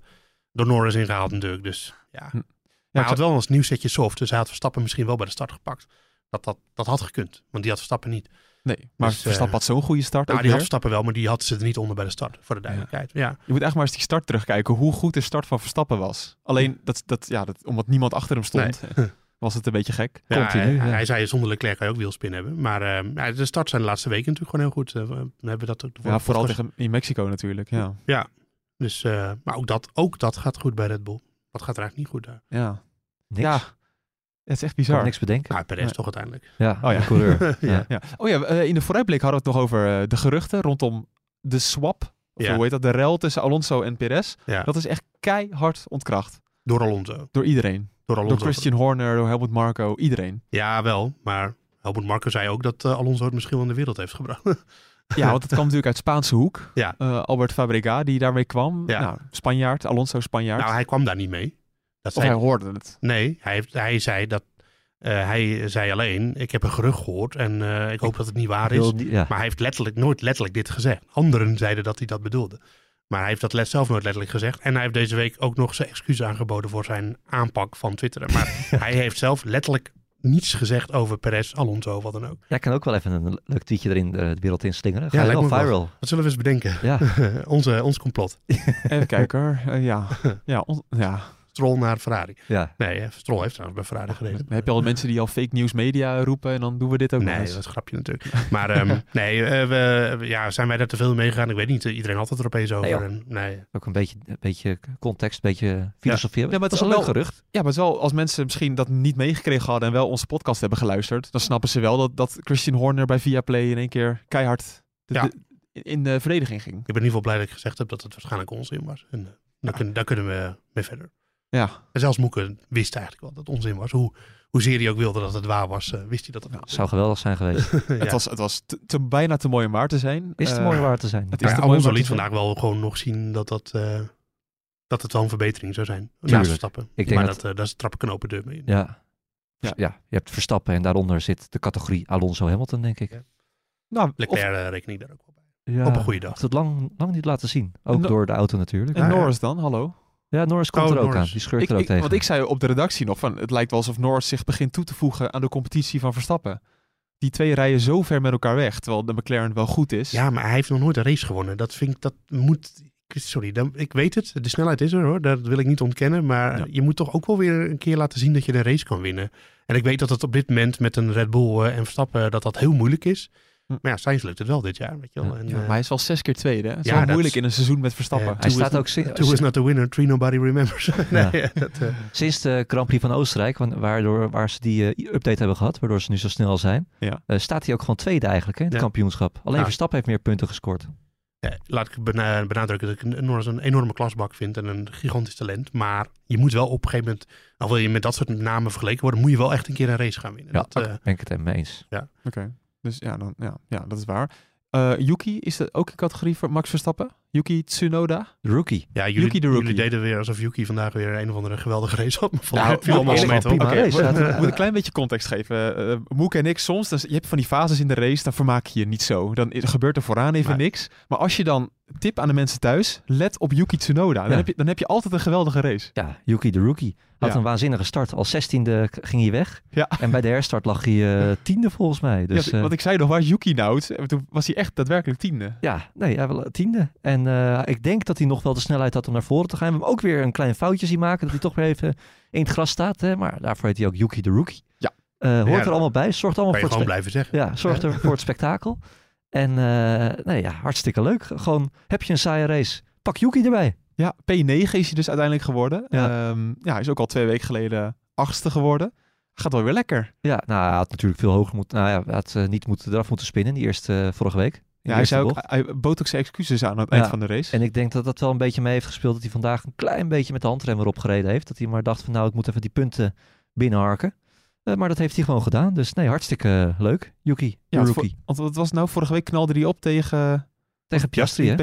Door Norris ingehaald natuurlijk. Dus ja. Hm. Maar Ja, hij had wel een nieuw setje soft. Dus hij had Verstappen misschien wel bij de start gepakt. Dat, dat, dat had gekund. Want die had Verstappen niet. Nee, maar Dus, eh, Verstappen had zo'n goede start. Nou, die had. Verstappen wel, maar die had ze er niet onder bij de start. Voor de duidelijkheid. Ja. Je moet echt maar eens die start terugkijken. Hoe goed de start van Verstappen was. Alleen, dat, dat, ja, dat, omdat niemand achter hem stond, was het een beetje gek. Ja, Continu, hij, ja. hij zei zonder Leclerc kan je ook wielspin hebben. Maar eh, ja, de start zijn de laatste weken natuurlijk gewoon heel goed. Eh, we hebben dat Ja, vooral tegen, in Mexico natuurlijk. Ja, Ja, dus, eh, maar ook dat, ook dat gaat goed bij Red Bull. Wat gaat er eigenlijk niet goed daar? ja. Niks. ja. Het is echt Kan bizar. niks bedenken. Nou, Perez Nee. toch uiteindelijk. Ja, Oh ja. de coureur. Ja. Oh ja, eh, in de vooruitblik hadden we het nog over eh, de geruchten rondom de swap. Of Ja. hoe heet dat? De rel tussen Alonso en Perez. Ja, Dat is echt keihard ontkracht. Door Alonso. Door iedereen. Door Alonso. Door Christian Horner, door Helmut Marko, iedereen. Ja, wel. Maar Helmut Marko zei ook dat eh, Alonso het misschien wel in de wereld heeft gebracht. Ja, want het kwam natuurlijk uit Spaanse hoek. Ja. Eh, Albert Fabrega, die daarmee kwam. Ja. Nou, Spanjaard, Alonso Spanjaard. nou, hij kwam daar niet mee. Dat of hij hoorde het. Nee, hij, heeft, hij zei dat... eh, hij zei alleen, ik heb een gerucht gehoord en ik hoop dat het niet waar is. Ja. Maar hij heeft letterlijk nooit letterlijk dit gezegd. Anderen zeiden dat hij dat bedoelde. Maar hij heeft dat let- zelf nooit letterlijk gezegd. En hij heeft deze week ook nog zijn excuus aangeboden voor zijn aanpak van Twitter. Maar hij heeft zelf letterlijk niets gezegd over Perez, Alonso, wat dan ook. Jij kan ook wel even een leuk tweetje erin de wereld inslingeren. Ga Ja, wel viral. Wat zullen we eens bedenken? Ja. onze, ons complot. Even kijken hoor. Eh, ja. Ja, on- ja. Stroll naar Ferrari. ja. Nee, Stroll heeft trouwens bij Ferrari gereden. Heb je al mensen die al fake news media roepen en dan doen we dit ook Nee, eens. dat is een grapje natuurlijk. Maar ehm, nee, eh, we, ja, zijn wij daar te veel mee gegaan? Ik weet niet. Iedereen had het er opeens over. Nee, en, nee. Ook een beetje, een beetje context, een beetje filosofie. Ja, maar het dat is een wel- gerucht. Ja, maar het is wel, als mensen misschien dat niet meegekregen hadden en wel onze podcast hebben geluisterd, dan snappen ze wel dat, dat Christian Horner bij Viaplay in één keer keihard de- Ja. de- in de verdediging ging. Ik ben in ieder geval blij dat ik gezegd heb dat het waarschijnlijk onzin was. En eh, daar, kunnen, daar kunnen we mee verder. Ja, En zelfs Moeke wist eigenlijk wel dat het onzin was. Hoe, hoezeer hij ook wilde dat het waar was, eh, wist hij dat het was. Zou geweldig zijn geweest. Ja. het was, het was te, te- bijna te mooi om waar te zijn. Is het Eh, mooi waar te zijn? het is Maar te ja, Alonso om liet te vandaag wel gewoon nog zien dat, dat, eh, dat het wel een verbetering zou zijn. Naast Verstappen. Ik denk maar dat- dat, eh, daar deur mee in. Ja. Ja. ja. je hebt Verstappen en daaronder zit de categorie Alonso Hamilton, denk ik. Nou, of- Leclerc reken ik daar ook wel bij. Ja, Op een goede dag. het lang, lang niet laten zien. Ook No- door de auto natuurlijk. en Ja, ja. Norris dan, hallo? Ja, Norris komt Oh, er ook Norris. aan. Die scheurt Ik, er ook ik, tegen. want ik zei op de redactie nog van, het lijkt wel alsof Norris zich begint toe te voegen aan de competitie van Verstappen. Die twee rijden zo ver met elkaar weg, terwijl de McLaren wel goed is. Ja, maar hij heeft nog nooit een race gewonnen. Dat vind ik, dat moet... Sorry, dan, ik weet het. De snelheid is er hoor. Dat wil ik niet ontkennen. Maar Ja. je moet toch ook wel weer een keer laten zien dat je een race kan winnen. En ik weet dat het op dit moment met een Red Bull eh, en Verstappen dat dat heel moeilijk is. Hm. Maar ja, Sainz lukt het wel dit jaar. Weet je wel. Ja. En, Ja, eh, maar hij is wel zes keer tweede. hè? Het is Ja, wel moeilijk in een seizoen met Verstappen. Ja, Hij Two staat is- ook Two is not the winner, three nobody remembers. nee, Ja. dat, eh, sinds de Grand Prix van Oostenrijk, wa- waardoor, waar ze die eh, update hebben gehad, waardoor ze nu zo snel zijn, Ja. eh, staat hij ook gewoon tweede eigenlijk hè, in het Ja. kampioenschap. Alleen Ja. Verstappen heeft meer punten gescoord. ja, laat ik bena- benadrukken dat ik Norris een enorme klasbak vind en een gigantisch talent. Maar je moet wel op een gegeven moment, al wil je met dat soort namen vergeleken worden, moet je wel echt een keer een race gaan winnen. Ja, dat, daar eh, ben ik het hem mee eens. Oké, dus ja, dan, ja, ja, dat is waar. Eh, Yuki, is dat ook een categorie voor Max Verstappen? Yuki Tsunoda? De rookie. Ja, jullie, Yuki de rookie. jullie deden weer alsof Yuki vandaag weer een of andere geweldige race had. Maar Nou, viel allemaal mee, toch? we- we het- moeten een klein beetje context geven. Eh Moek en ik soms, dan, je hebt van die fases in de race, dan vermaak je je niet zo. Dan gebeurt er vooraan even niks. Maar als je dan, tip aan de mensen thuis, let op Yuki Tsunoda. Dan, Ja. heb, je, dan heb je altijd een geweldige race. Ja, Yuki de rookie. Had Ja. een waanzinnige start. Als zestiende k- ging hij weg. Ja. En bij de herstart lag hij eh, tiende volgens mij. Dus, ja, eh, want ik zei nog, waar is Yuki nou? En Toen was hij echt daadwerkelijk tiende. Ja, nee, hij wel tiende. En eh, ik denk dat hij nog wel de snelheid had om naar voren te gaan. We hebben ook weer een klein foutje zien maken. Dat hij toch weer even in het gras staat. Hè? Maar daarvoor heet hij ook Yuki de Rookie. Ja. Eh, hoort Ja, er allemaal bij. Zorgt allemaal voor het, blijven zeggen. ja, zorgt er voor het spektakel. En eh, nee, ja, hartstikke leuk. Gewoon, heb je een saaie race? Pak Yuki erbij. Ja, P9 is hij dus uiteindelijk geworden. Ja. Ja, ja hij is ook al twee weken geleden achtste geworden. Gaat wel weer lekker. Ja, nou, hij had natuurlijk veel hoger moeten. Nou ja, hij had niet moeten, eraf moeten spinnen, die eerste vorige week. Ja, hij, zei ook, hij bood ook zijn excuses aan het Ja. eind van de race. En ik denk dat dat wel een beetje mee heeft gespeeld. Dat hij vandaag een klein beetje met de handrem erop gereden heeft. Dat hij maar dacht van nou, ik moet even die punten binnenharken. Eh, maar dat heeft hij gewoon gedaan. Dus nee, hartstikke leuk. Yuki, Ja, want, wat was nou? Vorige week knalde hij op tegen... Tegen Piastri, hè?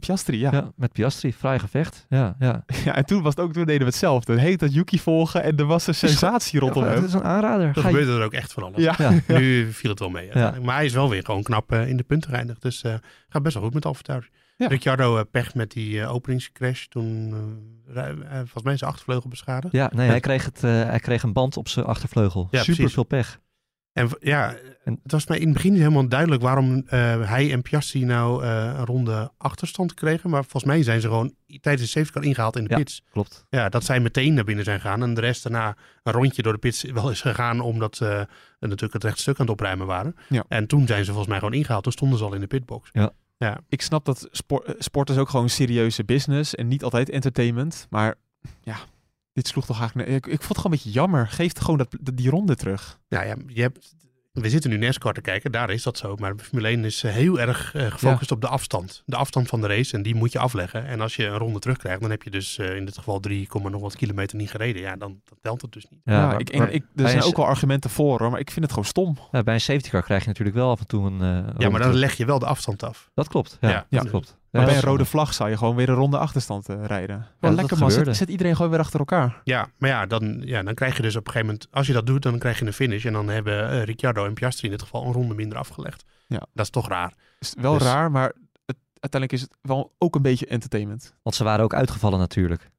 Piastri, ja. Ja. met Piastri. Vrij gevecht. Ja, ja. Ja, en toen was het ook, toen deden we hetzelfde. Heet dat Yuki volgen en er was een sensatie rondom Ja, hem. Het is een aanrader. Ga je- gebeurde er ook echt van alles. Ja, Ja, Nu viel het wel mee. Maar hij is wel weer gewoon knap eh, in de punten geëindigd. Dus eh gaat best wel goed met Alfa Tauri. Ja. Ricciardo eh, pech met die openingscrash. Toen volgens mij zijn achtervleugel beschadigd. ja nee, hij kreeg, het, eh, hij kreeg een band op zijn achtervleugel. Ja, Super precies. veel pech. En ja, het was mij in het begin niet helemaal duidelijk waarom eh, hij en Piastri nou eh, een ronde achterstand kregen. Maar volgens mij zijn ze gewoon tijdens de safety car ingehaald in de Ja. pits. Klopt. Ja, dat zij meteen naar binnen zijn gegaan. En de rest daarna een rondje door de pits wel is gegaan. Omdat ze eh, natuurlijk het rechtstuk aan het opruimen waren. Ja. En toen zijn ze volgens mij gewoon ingehaald. Toen stonden ze al in de pitbox. Ja. Ja, ik snap dat sport, sport is ook gewoon serieuze business en niet altijd entertainment. Maar ja, dit sloeg toch eigenlijk... Ik, ik vond het gewoon een beetje jammer. Geef gewoon dat, die ronde terug. Nou ja, je hebt, we zitten nu NASCAR te kijken, daar is dat zo. Maar de Formule 1 is eh, heel erg eh, gefocust op de afstand. De afstand van de race en die moet je afleggen. En als je een ronde terugkrijgt, dan heb je dus eh, in dit geval 3, nog wat kilometer niet gereden. Ja, dan, dan telt het dus niet. Ja, maar- ik, maar ik, er zijn een- ook wel argumenten voor hoor, maar ik vind het gewoon stom. Ja, bij een safety car krijg je natuurlijk wel af en toe een. eh, Ja, maar dan terug. leg je wel de afstand af. Dat klopt. Ja, Ja. dat klopt. Maar bij een rode vlag zou je gewoon weer een ronde achterstand eh, rijden. Wel lekker man, zet, iedereen gewoon weer achter elkaar. Ja, maar ja dan, ja, dan krijg je dus op een gegeven moment, als je dat doet, dan krijg je een finish. En dan hebben eh, Ricciardo en Piastri in dit geval een ronde minder afgelegd. Ja. Dat is toch raar. Is wel Dus- raar, maar het, uiteindelijk is het wel ook een beetje entertainment. Want ze waren ook uitgevallen natuurlijk.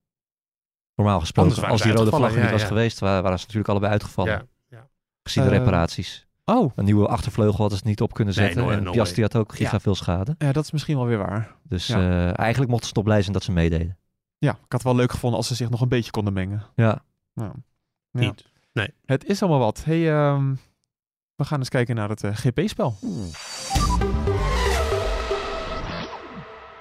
Normaal gesproken. Waren Als die rode vlag er niet ja, was ja. geweest, wa- waren, ze natuurlijk allebei uitgevallen. Ja, ja. Gezien de Eh, reparaties. Oh, Een nieuwe achtervleugel hadden ze niet op kunnen Nee, zetten. no- en Piastri had ook giga Ja. veel schade. ja, dat is misschien wel weer waar. Dus Ja. eh, eigenlijk mochten ze toch blij zijn dat ze meededen. Ja, ik had het wel leuk gevonden als ze zich nog een beetje konden mengen. Ja, Ja. Ja. Niet. Het is allemaal wat. Hey, ehm, we gaan eens kijken naar het eh, GP-spel.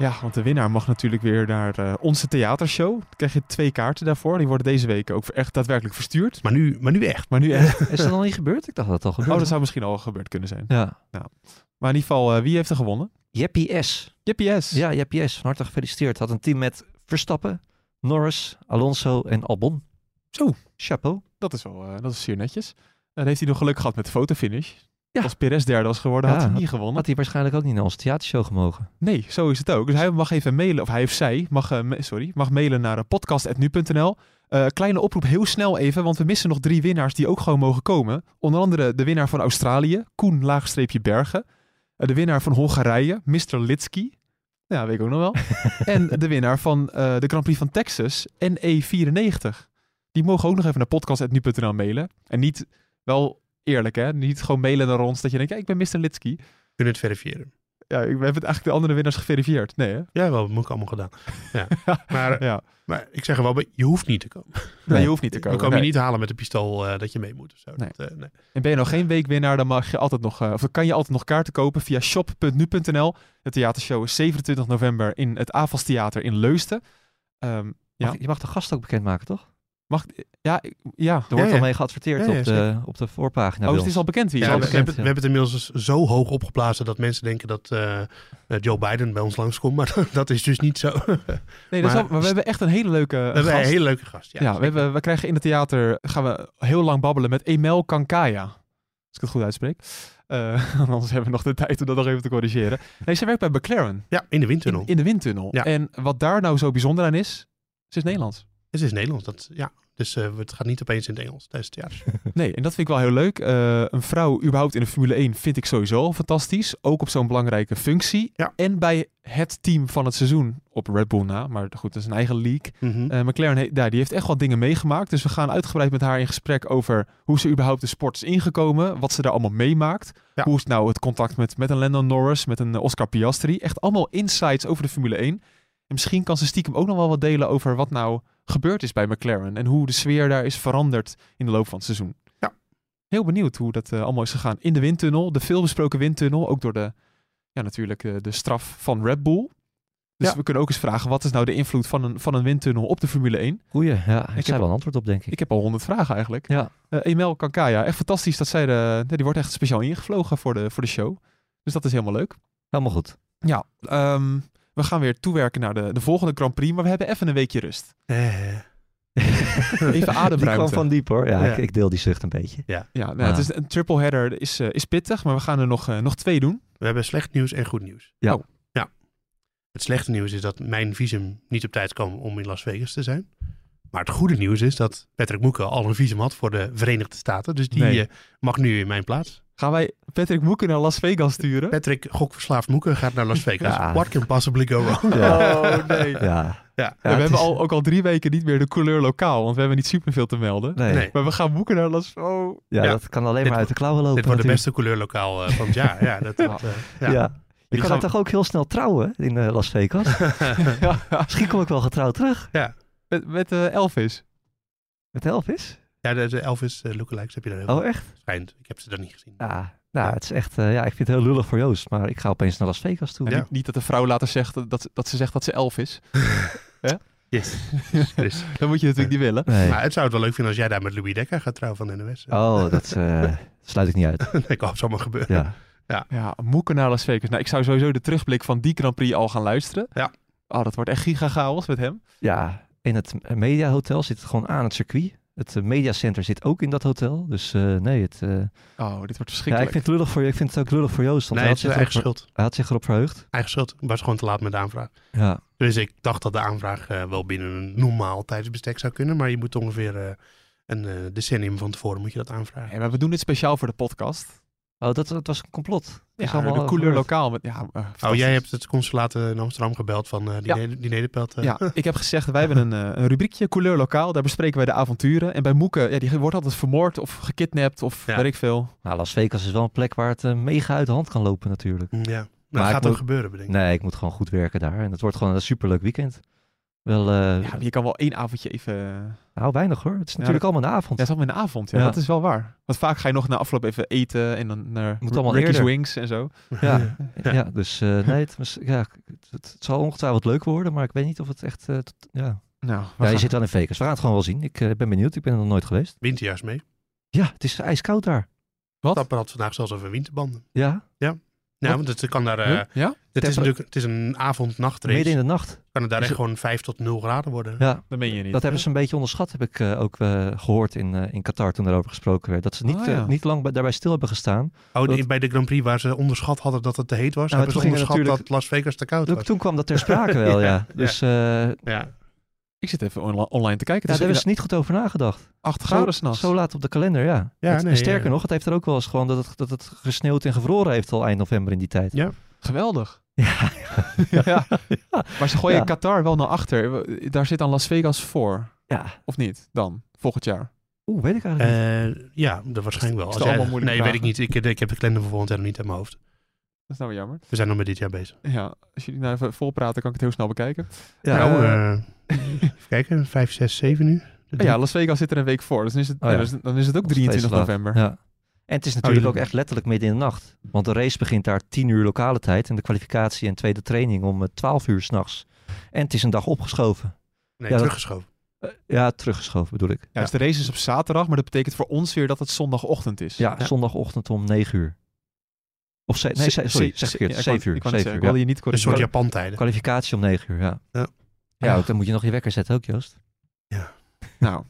Ja, want de winnaar mag natuurlijk weer naar eh, onze theatershow. Dan krijg je twee kaarten daarvoor. Die worden deze week ook echt daadwerkelijk verstuurd. Maar nu, maar nu echt. Maar nu echt. is dat nog niet gebeurd? Ik dacht dat het al Oh, gebeurd dat zou misschien al gebeurd kunnen zijn. Ja. Maar in ieder geval, eh, wie heeft er gewonnen? Jeppie S. Jippie S. Ja, Jeppie S. Van harte gefeliciteerd. Had een team met Verstappen, Norris, Alonso en Albon. Zo. Chapeau. Dat is wel eh, dat is zeer netjes. En heeft hij nog geluk gehad met de fotofinish. Ja. Als Perez derde was geworden, had hij niet gewonnen. Had hij waarschijnlijk ook niet naar onze theatershow gemogen. Nee, zo is het ook. Dus hij mag even mailen, of hij of zij mag, eh, sorry, mag mailen naar eh, podcast.nu.nl. Eh, kleine oproep heel snel even, want we missen nog drie winnaars die ook gewoon mogen komen. Onder andere de winnaar van Australië, Koen Laagstreepje Bergen. De winnaar van Hongarije, Mr. Litsky. Ja, weet ik ook nog wel. en de winnaar van de Grand Prix van Texas, NE94. Die mogen ook nog even naar podcast.nu.nl mailen. En niet, wel eerlijk hè, niet gewoon mailen naar ons dat je denkt, ja, ik ben Mr. Litsky. Kunnen het verifiëren. Ja, ik- we hebben het eigenlijk de andere winnaars geverifieerd. Nee hè? Ja, wel, moet ik allemaal gedaan. Ja. Maar, Ja, maar ik zeg er wel bij, je hoeft niet te komen. nee, je hoeft niet te We komen. komen je niet halen met een pistool eh, dat je mee moet of zo. Nee. Dat, eh, nee. En ben je nog geen weekwinnaar, dan mag je altijd nog, eh, of dan kan je altijd nog kaarten kopen via shop.nu.nl. De theatershow is 27 november in het Avals Theater in Leusden. Ehm, Ja. Mag- je mag de gast ook bekendmaken, toch? Mag, ja, ik- ja. Er wordt ja. al mee geadverteerd Ja, ja, op, de, op de voorpagina. oh, bij het is al bekend wie. We, we hebben, we hebben het inmiddels dus zo hoog opgeblazen dat mensen denken dat eh, eh, Joe Biden bij ons langskomt. Maar dat is dus niet zo. we Nee, dat is maar- wel- maar we hebben echt een hele leuke eh, hebben een gast. hele leuke gast. Ja, Ja, we, hebben, we krijgen in het theater, gaan we heel lang babbelen met Emel Kankaya. Als ik het goed uitspreek. Eh, anders hebben we nog de tijd om dat nog even te corrigeren. Nee, ze werkt bij McLaren. ja, in de windtunnel. In, in de windtunnel. Ja. En wat daar nou zo bijzonder aan is, ze is Nederlands. Het is Nederlands. Dat, ja. Dus eh, het gaat niet opeens in het Engels tijdens het theater. Nee, en dat vind ik wel heel leuk. Eh, een vrouw überhaupt in de Formule 1 vind ik sowieso al fantastisch. Ook op zo'n belangrijke functie. Ja. En bij het team van het seizoen op Red Bull na. Maar goed, dat is een eigen league. Mhm. Eh, McLaren he- ja, die heeft echt wel dingen meegemaakt. Dus we gaan uitgebreid met haar in gesprek over hoe ze überhaupt de sport is ingekomen. Wat ze daar allemaal meemaakt. Ja. Hoe is nou het contact met, met een Lando Norris, met een Oscar Piastri. Echt allemaal insights over de Formule 1. En misschien kan ze stiekem ook nog wel wat delen over wat nou gebeurd is bij McLaren. En hoe de sfeer daar is veranderd in de loop van het seizoen. Ja. Heel benieuwd hoe dat eh, allemaal is gegaan in de windtunnel. De veelbesproken windtunnel. Ook door de, ja, natuurlijk eh, de straf van Red Bull. Dus Ja. we kunnen ook eens vragen, wat is nou de invloed van een, van een windtunnel op de Formule 1? Goeie, ja. Ik, heb- heb wel een antwoord op, denk ik. Ik heb al honderd vragen eigenlijk. Ja. Eh, Emel Kankaya, echt fantastisch dat zij de, nee, die wordt echt speciaal ingevlogen voor de, voor de show. Dus dat is helemaal leuk. Helemaal goed. Ja, ehm, we gaan weer toewerken naar de, de volgende Grand Prix, maar we hebben even een weekje rust. Eh, Even Die kwam ademruimte. van diep hoor. Ja, Ja. Ik, ik deel die zucht een beetje. Ja, nou, Ah. het is een triple header is, eh, is pittig, maar we gaan er nog, eh, nog twee doen. we hebben slecht nieuws en goed nieuws. Ja. Oh. ja. Het slechte nieuws is dat mijn visum niet op tijd kwam om in Las Vegas te zijn. Maar het goede nieuws is dat Patrick Moeke al een visum had voor de Verenigde Staten. Dus die Nee. eh, mag nu in mijn plaats. Gaan wij Patrick Moeken naar Las Vegas sturen? Patrick, gokverslaafd Moeke, gaat naar Las Vegas. Ja. What can possibly go wrong? Ja. Oh nee. Ja. Ja. Ja, Ja, we hebben is- al, ook al drie weken niet meer de couleur lokaal, want we hebben niet superveel te melden. Nee. Nee. Maar we gaan boeken naar Las Oh. Ja, Ja. dat kan alleen Dit maar uit de klauwen lopen. Dit wordt de beste kleurlokaal eh, van het jaar. Ja, dat, dat, eh, Ja. ja. Je kan gaan- toch ook heel snel trouwen in eh, Las Vegas? ja, Misschien kom ik wel getrouwd terug met met eh, Elvis. met Elvis. Ja, de, de Elvis eh, lookalikes heb je daar heel Oh, echt? schijnt. Ik heb ze daar niet gezien. Ja, nou, het is echt, eh, ja, ik vind het heel lullig voor Joost, maar ik ga opeens naar Las Vegas toe. Ja. niet, niet dat de vrouw later zegt dat, dat, ze zegt dat ze elf is. Yes. Dus, Dat moet je natuurlijk niet willen. Nee. maar het zou het wel leuk vinden als jij daar met Louis Dekker gaat trouwen van de NOS. Oh, dat eh, sluit ik niet uit. ik hoop het zal maar gebeuren. Ja. Ja, Moeken naar Las Vegas. Nou, ik zou sowieso de terugblik van die Grand Prix al gaan luisteren. Ja. Oh, dat wordt echt giga chaos met hem. ja, in het mediahotel zit het gewoon aan het circuit. Het eh, mediacenter zit ook in dat hotel. Dus eh, nee, het, eh, Oh, dit wordt ja, verschrikkelijk. ik vind het lullig voor je. Ik vind het ook lullig voor Joost. Want Nee, hij, het had is zich eigen schuld. hij had zich erop verheugd. Eigen schuld. Ik was gewoon te laat met de aanvraag. Ja, Dus ik dacht dat de aanvraag wel binnen een normaal tijdsbestek zou kunnen. Maar je moet ongeveer eh, een eh, decennium van tevoren moet je dat aanvragen. Nee, maar we doen dit speciaal voor de podcast. Oh, dat, dat was een complot. Het Ja, is allemaal de couleur lokaal. Met, ja, eh, Oh, jij hebt het consulaat in Amsterdam gebeld van eh, die, Ja. die nederpelt. eh. Ja, ik heb gezegd, wij hebben een, eh, een rubriekje, couleur lokaal. Daar bespreken wij de avonturen. En bij Moeke, ja, die wordt altijd vermoord of gekidnapt of Ja. weet ik veel. Nou, Las Vegas is wel een plek waar het eh, mega uit de hand kan lopen natuurlijk. Ja. Maar Nou, ik gaat moet- ook gebeuren, bedenk ik. Nee, ik moet gewoon goed werken daar. En het wordt gewoon een superleuk weekend. Wel, eh, Ja, maar je kan wel één avondje even... nou weinig hoor. Het is natuurlijk allemaal een avond. Ja, het is allemaal in de avond, ja, Ja. dat is wel waar. Want vaak ga je nog na afloop even eten en dan naar Moet allemaal Ricky's eerder. Wings en zo. Ja, Ja. ja. dus eh, nee, het, was- ja, het, het zal ongetwijfeld leuk worden, maar ik weet niet of het echt... eh, tot- ja. Nou, ja, je zit wel in Vegas. We gaan het gewoon wel zien. Ik eh, ben benieuwd. Ik ben er nog nooit geweest. Winterjaars mee. Ja, het is ijskoud daar. Wat? Had vandaag zelfs over winterbanden. Ja, Ja, want het kan daar... eh, Huh? Ja? het, is natuurlijk, het is een avond-nachtrace. midden in de nacht. Kan het daar Is echt het- gewoon 5 tot 0 graden worden. Ja, Dat meen je niet. dat hebben ze een beetje onderschat, heb ik eh, ook eh, gehoord in, eh, in Qatar toen erover gesproken werd. Dat ze niet, ja. niet lang bij- daarbij stil hebben gestaan. Oh, Dat- bij de Grand Prix waar ze onderschat hadden dat het te heet was, Nou, hebben ze onderschat natuurlijk- dat Las Vegas te koud was. toen kwam dat ter sprake wel, ja. Ja, Dus eh Ja. Ik zit even onla- online te kijken. ja, Het daar is hebben ze niet goed over nagedacht. 8 Zo, graden s'nachts. zo laat op de kalender, ja. Ja, Het- nee, en sterker ja. nog, het heeft er ook wel eens gewoon dat het, dat het gesneeuwd en gevroren heeft al eind november in die tijd. Ja. Geweldig. Ja, ja. Maar ze gooien Ja. Qatar wel naar achter. Daar zit dan Las Vegas voor. ja. Of niet? Dan, volgend jaar. Oeh, weet ik eigenlijk niet. Eh, ja, dat waarschijnlijk wel. Als jij- nee, weet ik niet. Ik, ik heb de kalender voor volgend jaar nog niet in mijn hoofd. Dat is nou weer jammer. We zijn nog met dit jaar bezig. Ja, als jullie nou even vol praten, kan ik het heel snel bekijken. Ja, nou, eh, eh, even kijken. 5, 6, 7 nu. Oh ja, Las Vegas zit er een week voor. Dus dan is het, Oh ja. ja, dan is het ook Nog 23 steeds laat. november. Ja. En het is natuurlijk jullie- ook echt letterlijk midden in de nacht. Want de race begint daar 10 uur lokale tijd. En de kwalificatie en tweede training om eh, 12 uur s'nachts. En het is een dag opgeschoven. Nee, Ja, dat- teruggeschoven. Eh, ja, teruggeschoven bedoel ik. Ja, dus de race is op zaterdag, maar dat betekent voor ons weer dat het zondagochtend is. Ja, zondagochtend om 9 uur. Of ze, nee, ze- sorry, zeg verkeerd. Ja, ik 7 wou- uur. Ik wou net 7 zeggen, uur. ik wilde ja. je niet Een soort Japan-tijden. Kwalificatie om 9 uur, ja. Ja. Ja, ook, dan moet je nog je wekker zetten ook, Joost. Nou,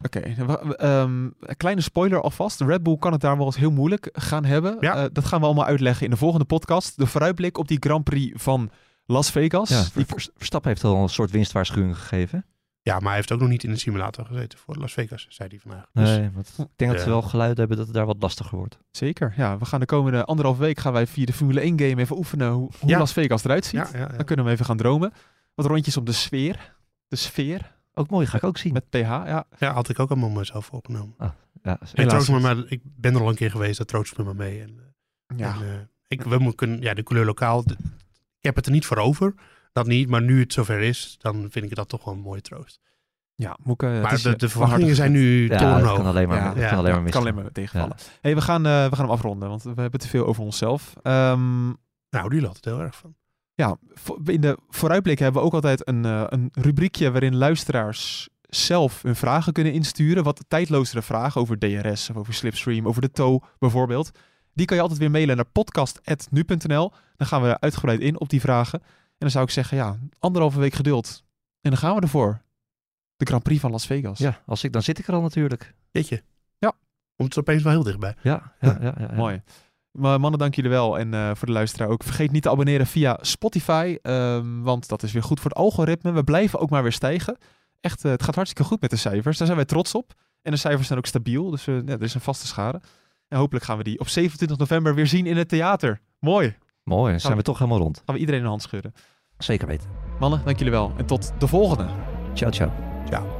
oké. We- we- ehm, een kleine spoiler alvast. Red Bull kan het daar wel eens heel moeilijk gaan hebben. Ja. Eh, dat gaan we allemaal uitleggen in de volgende podcast. De vooruitblik op die Grand Prix van Las Vegas. Ja, Die- Ver- Verstappen heeft al een soort winstwaarschuwing gegeven. Ja, maar hij heeft ook nog niet in de simulator gezeten voor Las Vegas, zei hij vandaag. Dus, Nee, want ik denk dat ze Ja. wel geluid hebben dat het daar wat lastiger wordt. Zeker. Ja, we gaan de komende anderhalf week gaan wij via de Formule 1 game even oefenen hoe, hoe Ja. Las Vegas eruit ziet. ja, ja, ja. Dan kunnen we even gaan dromen. Wat rondjes op de sfeer. De sfeer Ook mooi, ga ik ook zien. met PH. Ja, Ja, had ik ook allemaal mezelf opgenomen. Ja, troost me niet. maar, ik ben er al een keer geweest, dat troost me maar mee. En, eh, ja. en, eh, ik, we moeten kunnen, ja, de couleur lokaal, de- ik heb het er niet voor over, dat niet, maar nu het zover is, dan vind ik dat toch wel een mooie troost. ja het maar de, eh, de zijn nu ja, torenhoog. kan alleen maar, Ja, kan alleen maar ja, kan misgaan. alleen maar tegenvallen. Hey, we, gaan, eh, we gaan hem afronden, want we hebben te veel over onszelf. Ehm, Nou, die loopt het heel erg van. ja, in de vooruitblik hebben we ook altijd een, eh, een rubriekje waarin luisteraars zelf hun vragen kunnen insturen. Wat tijdlozere vragen over DRS of over Slipstream, over de tow bijvoorbeeld. Die kan je altijd weer mailen naar podcast.nu.nl. Dan gaan we uitgebreid in op die vragen. En dan zou ik zeggen, ja, anderhalve week geduld. En dan gaan we ervoor. De Grand Prix van Las Vegas. Ja, als ik, dan zit ik er al natuurlijk. Jeetje. Ja. Komt het opeens wel heel dichtbij. Ja, ja, ja. ja, ja. Mooi. Maar mannen, dank jullie wel. En eh, voor de luisteraar ook. Vergeet niet te abonneren via Spotify. ehm, want dat is weer goed voor het algoritme. We blijven ook maar weer stijgen. Echt, eh, het gaat hartstikke goed met de cijfers. Daar zijn wij trots op. En de cijfers zijn ook stabiel. Dus ja, er is een vaste schade. En hopelijk gaan we die op 27 november weer zien in het theater. Mooi. Mooi, zijn we toch helemaal rond. Gaan we iedereen een hand schudden. Zeker weten. Mannen, dank jullie wel. En tot de volgende. Ciao, ciao.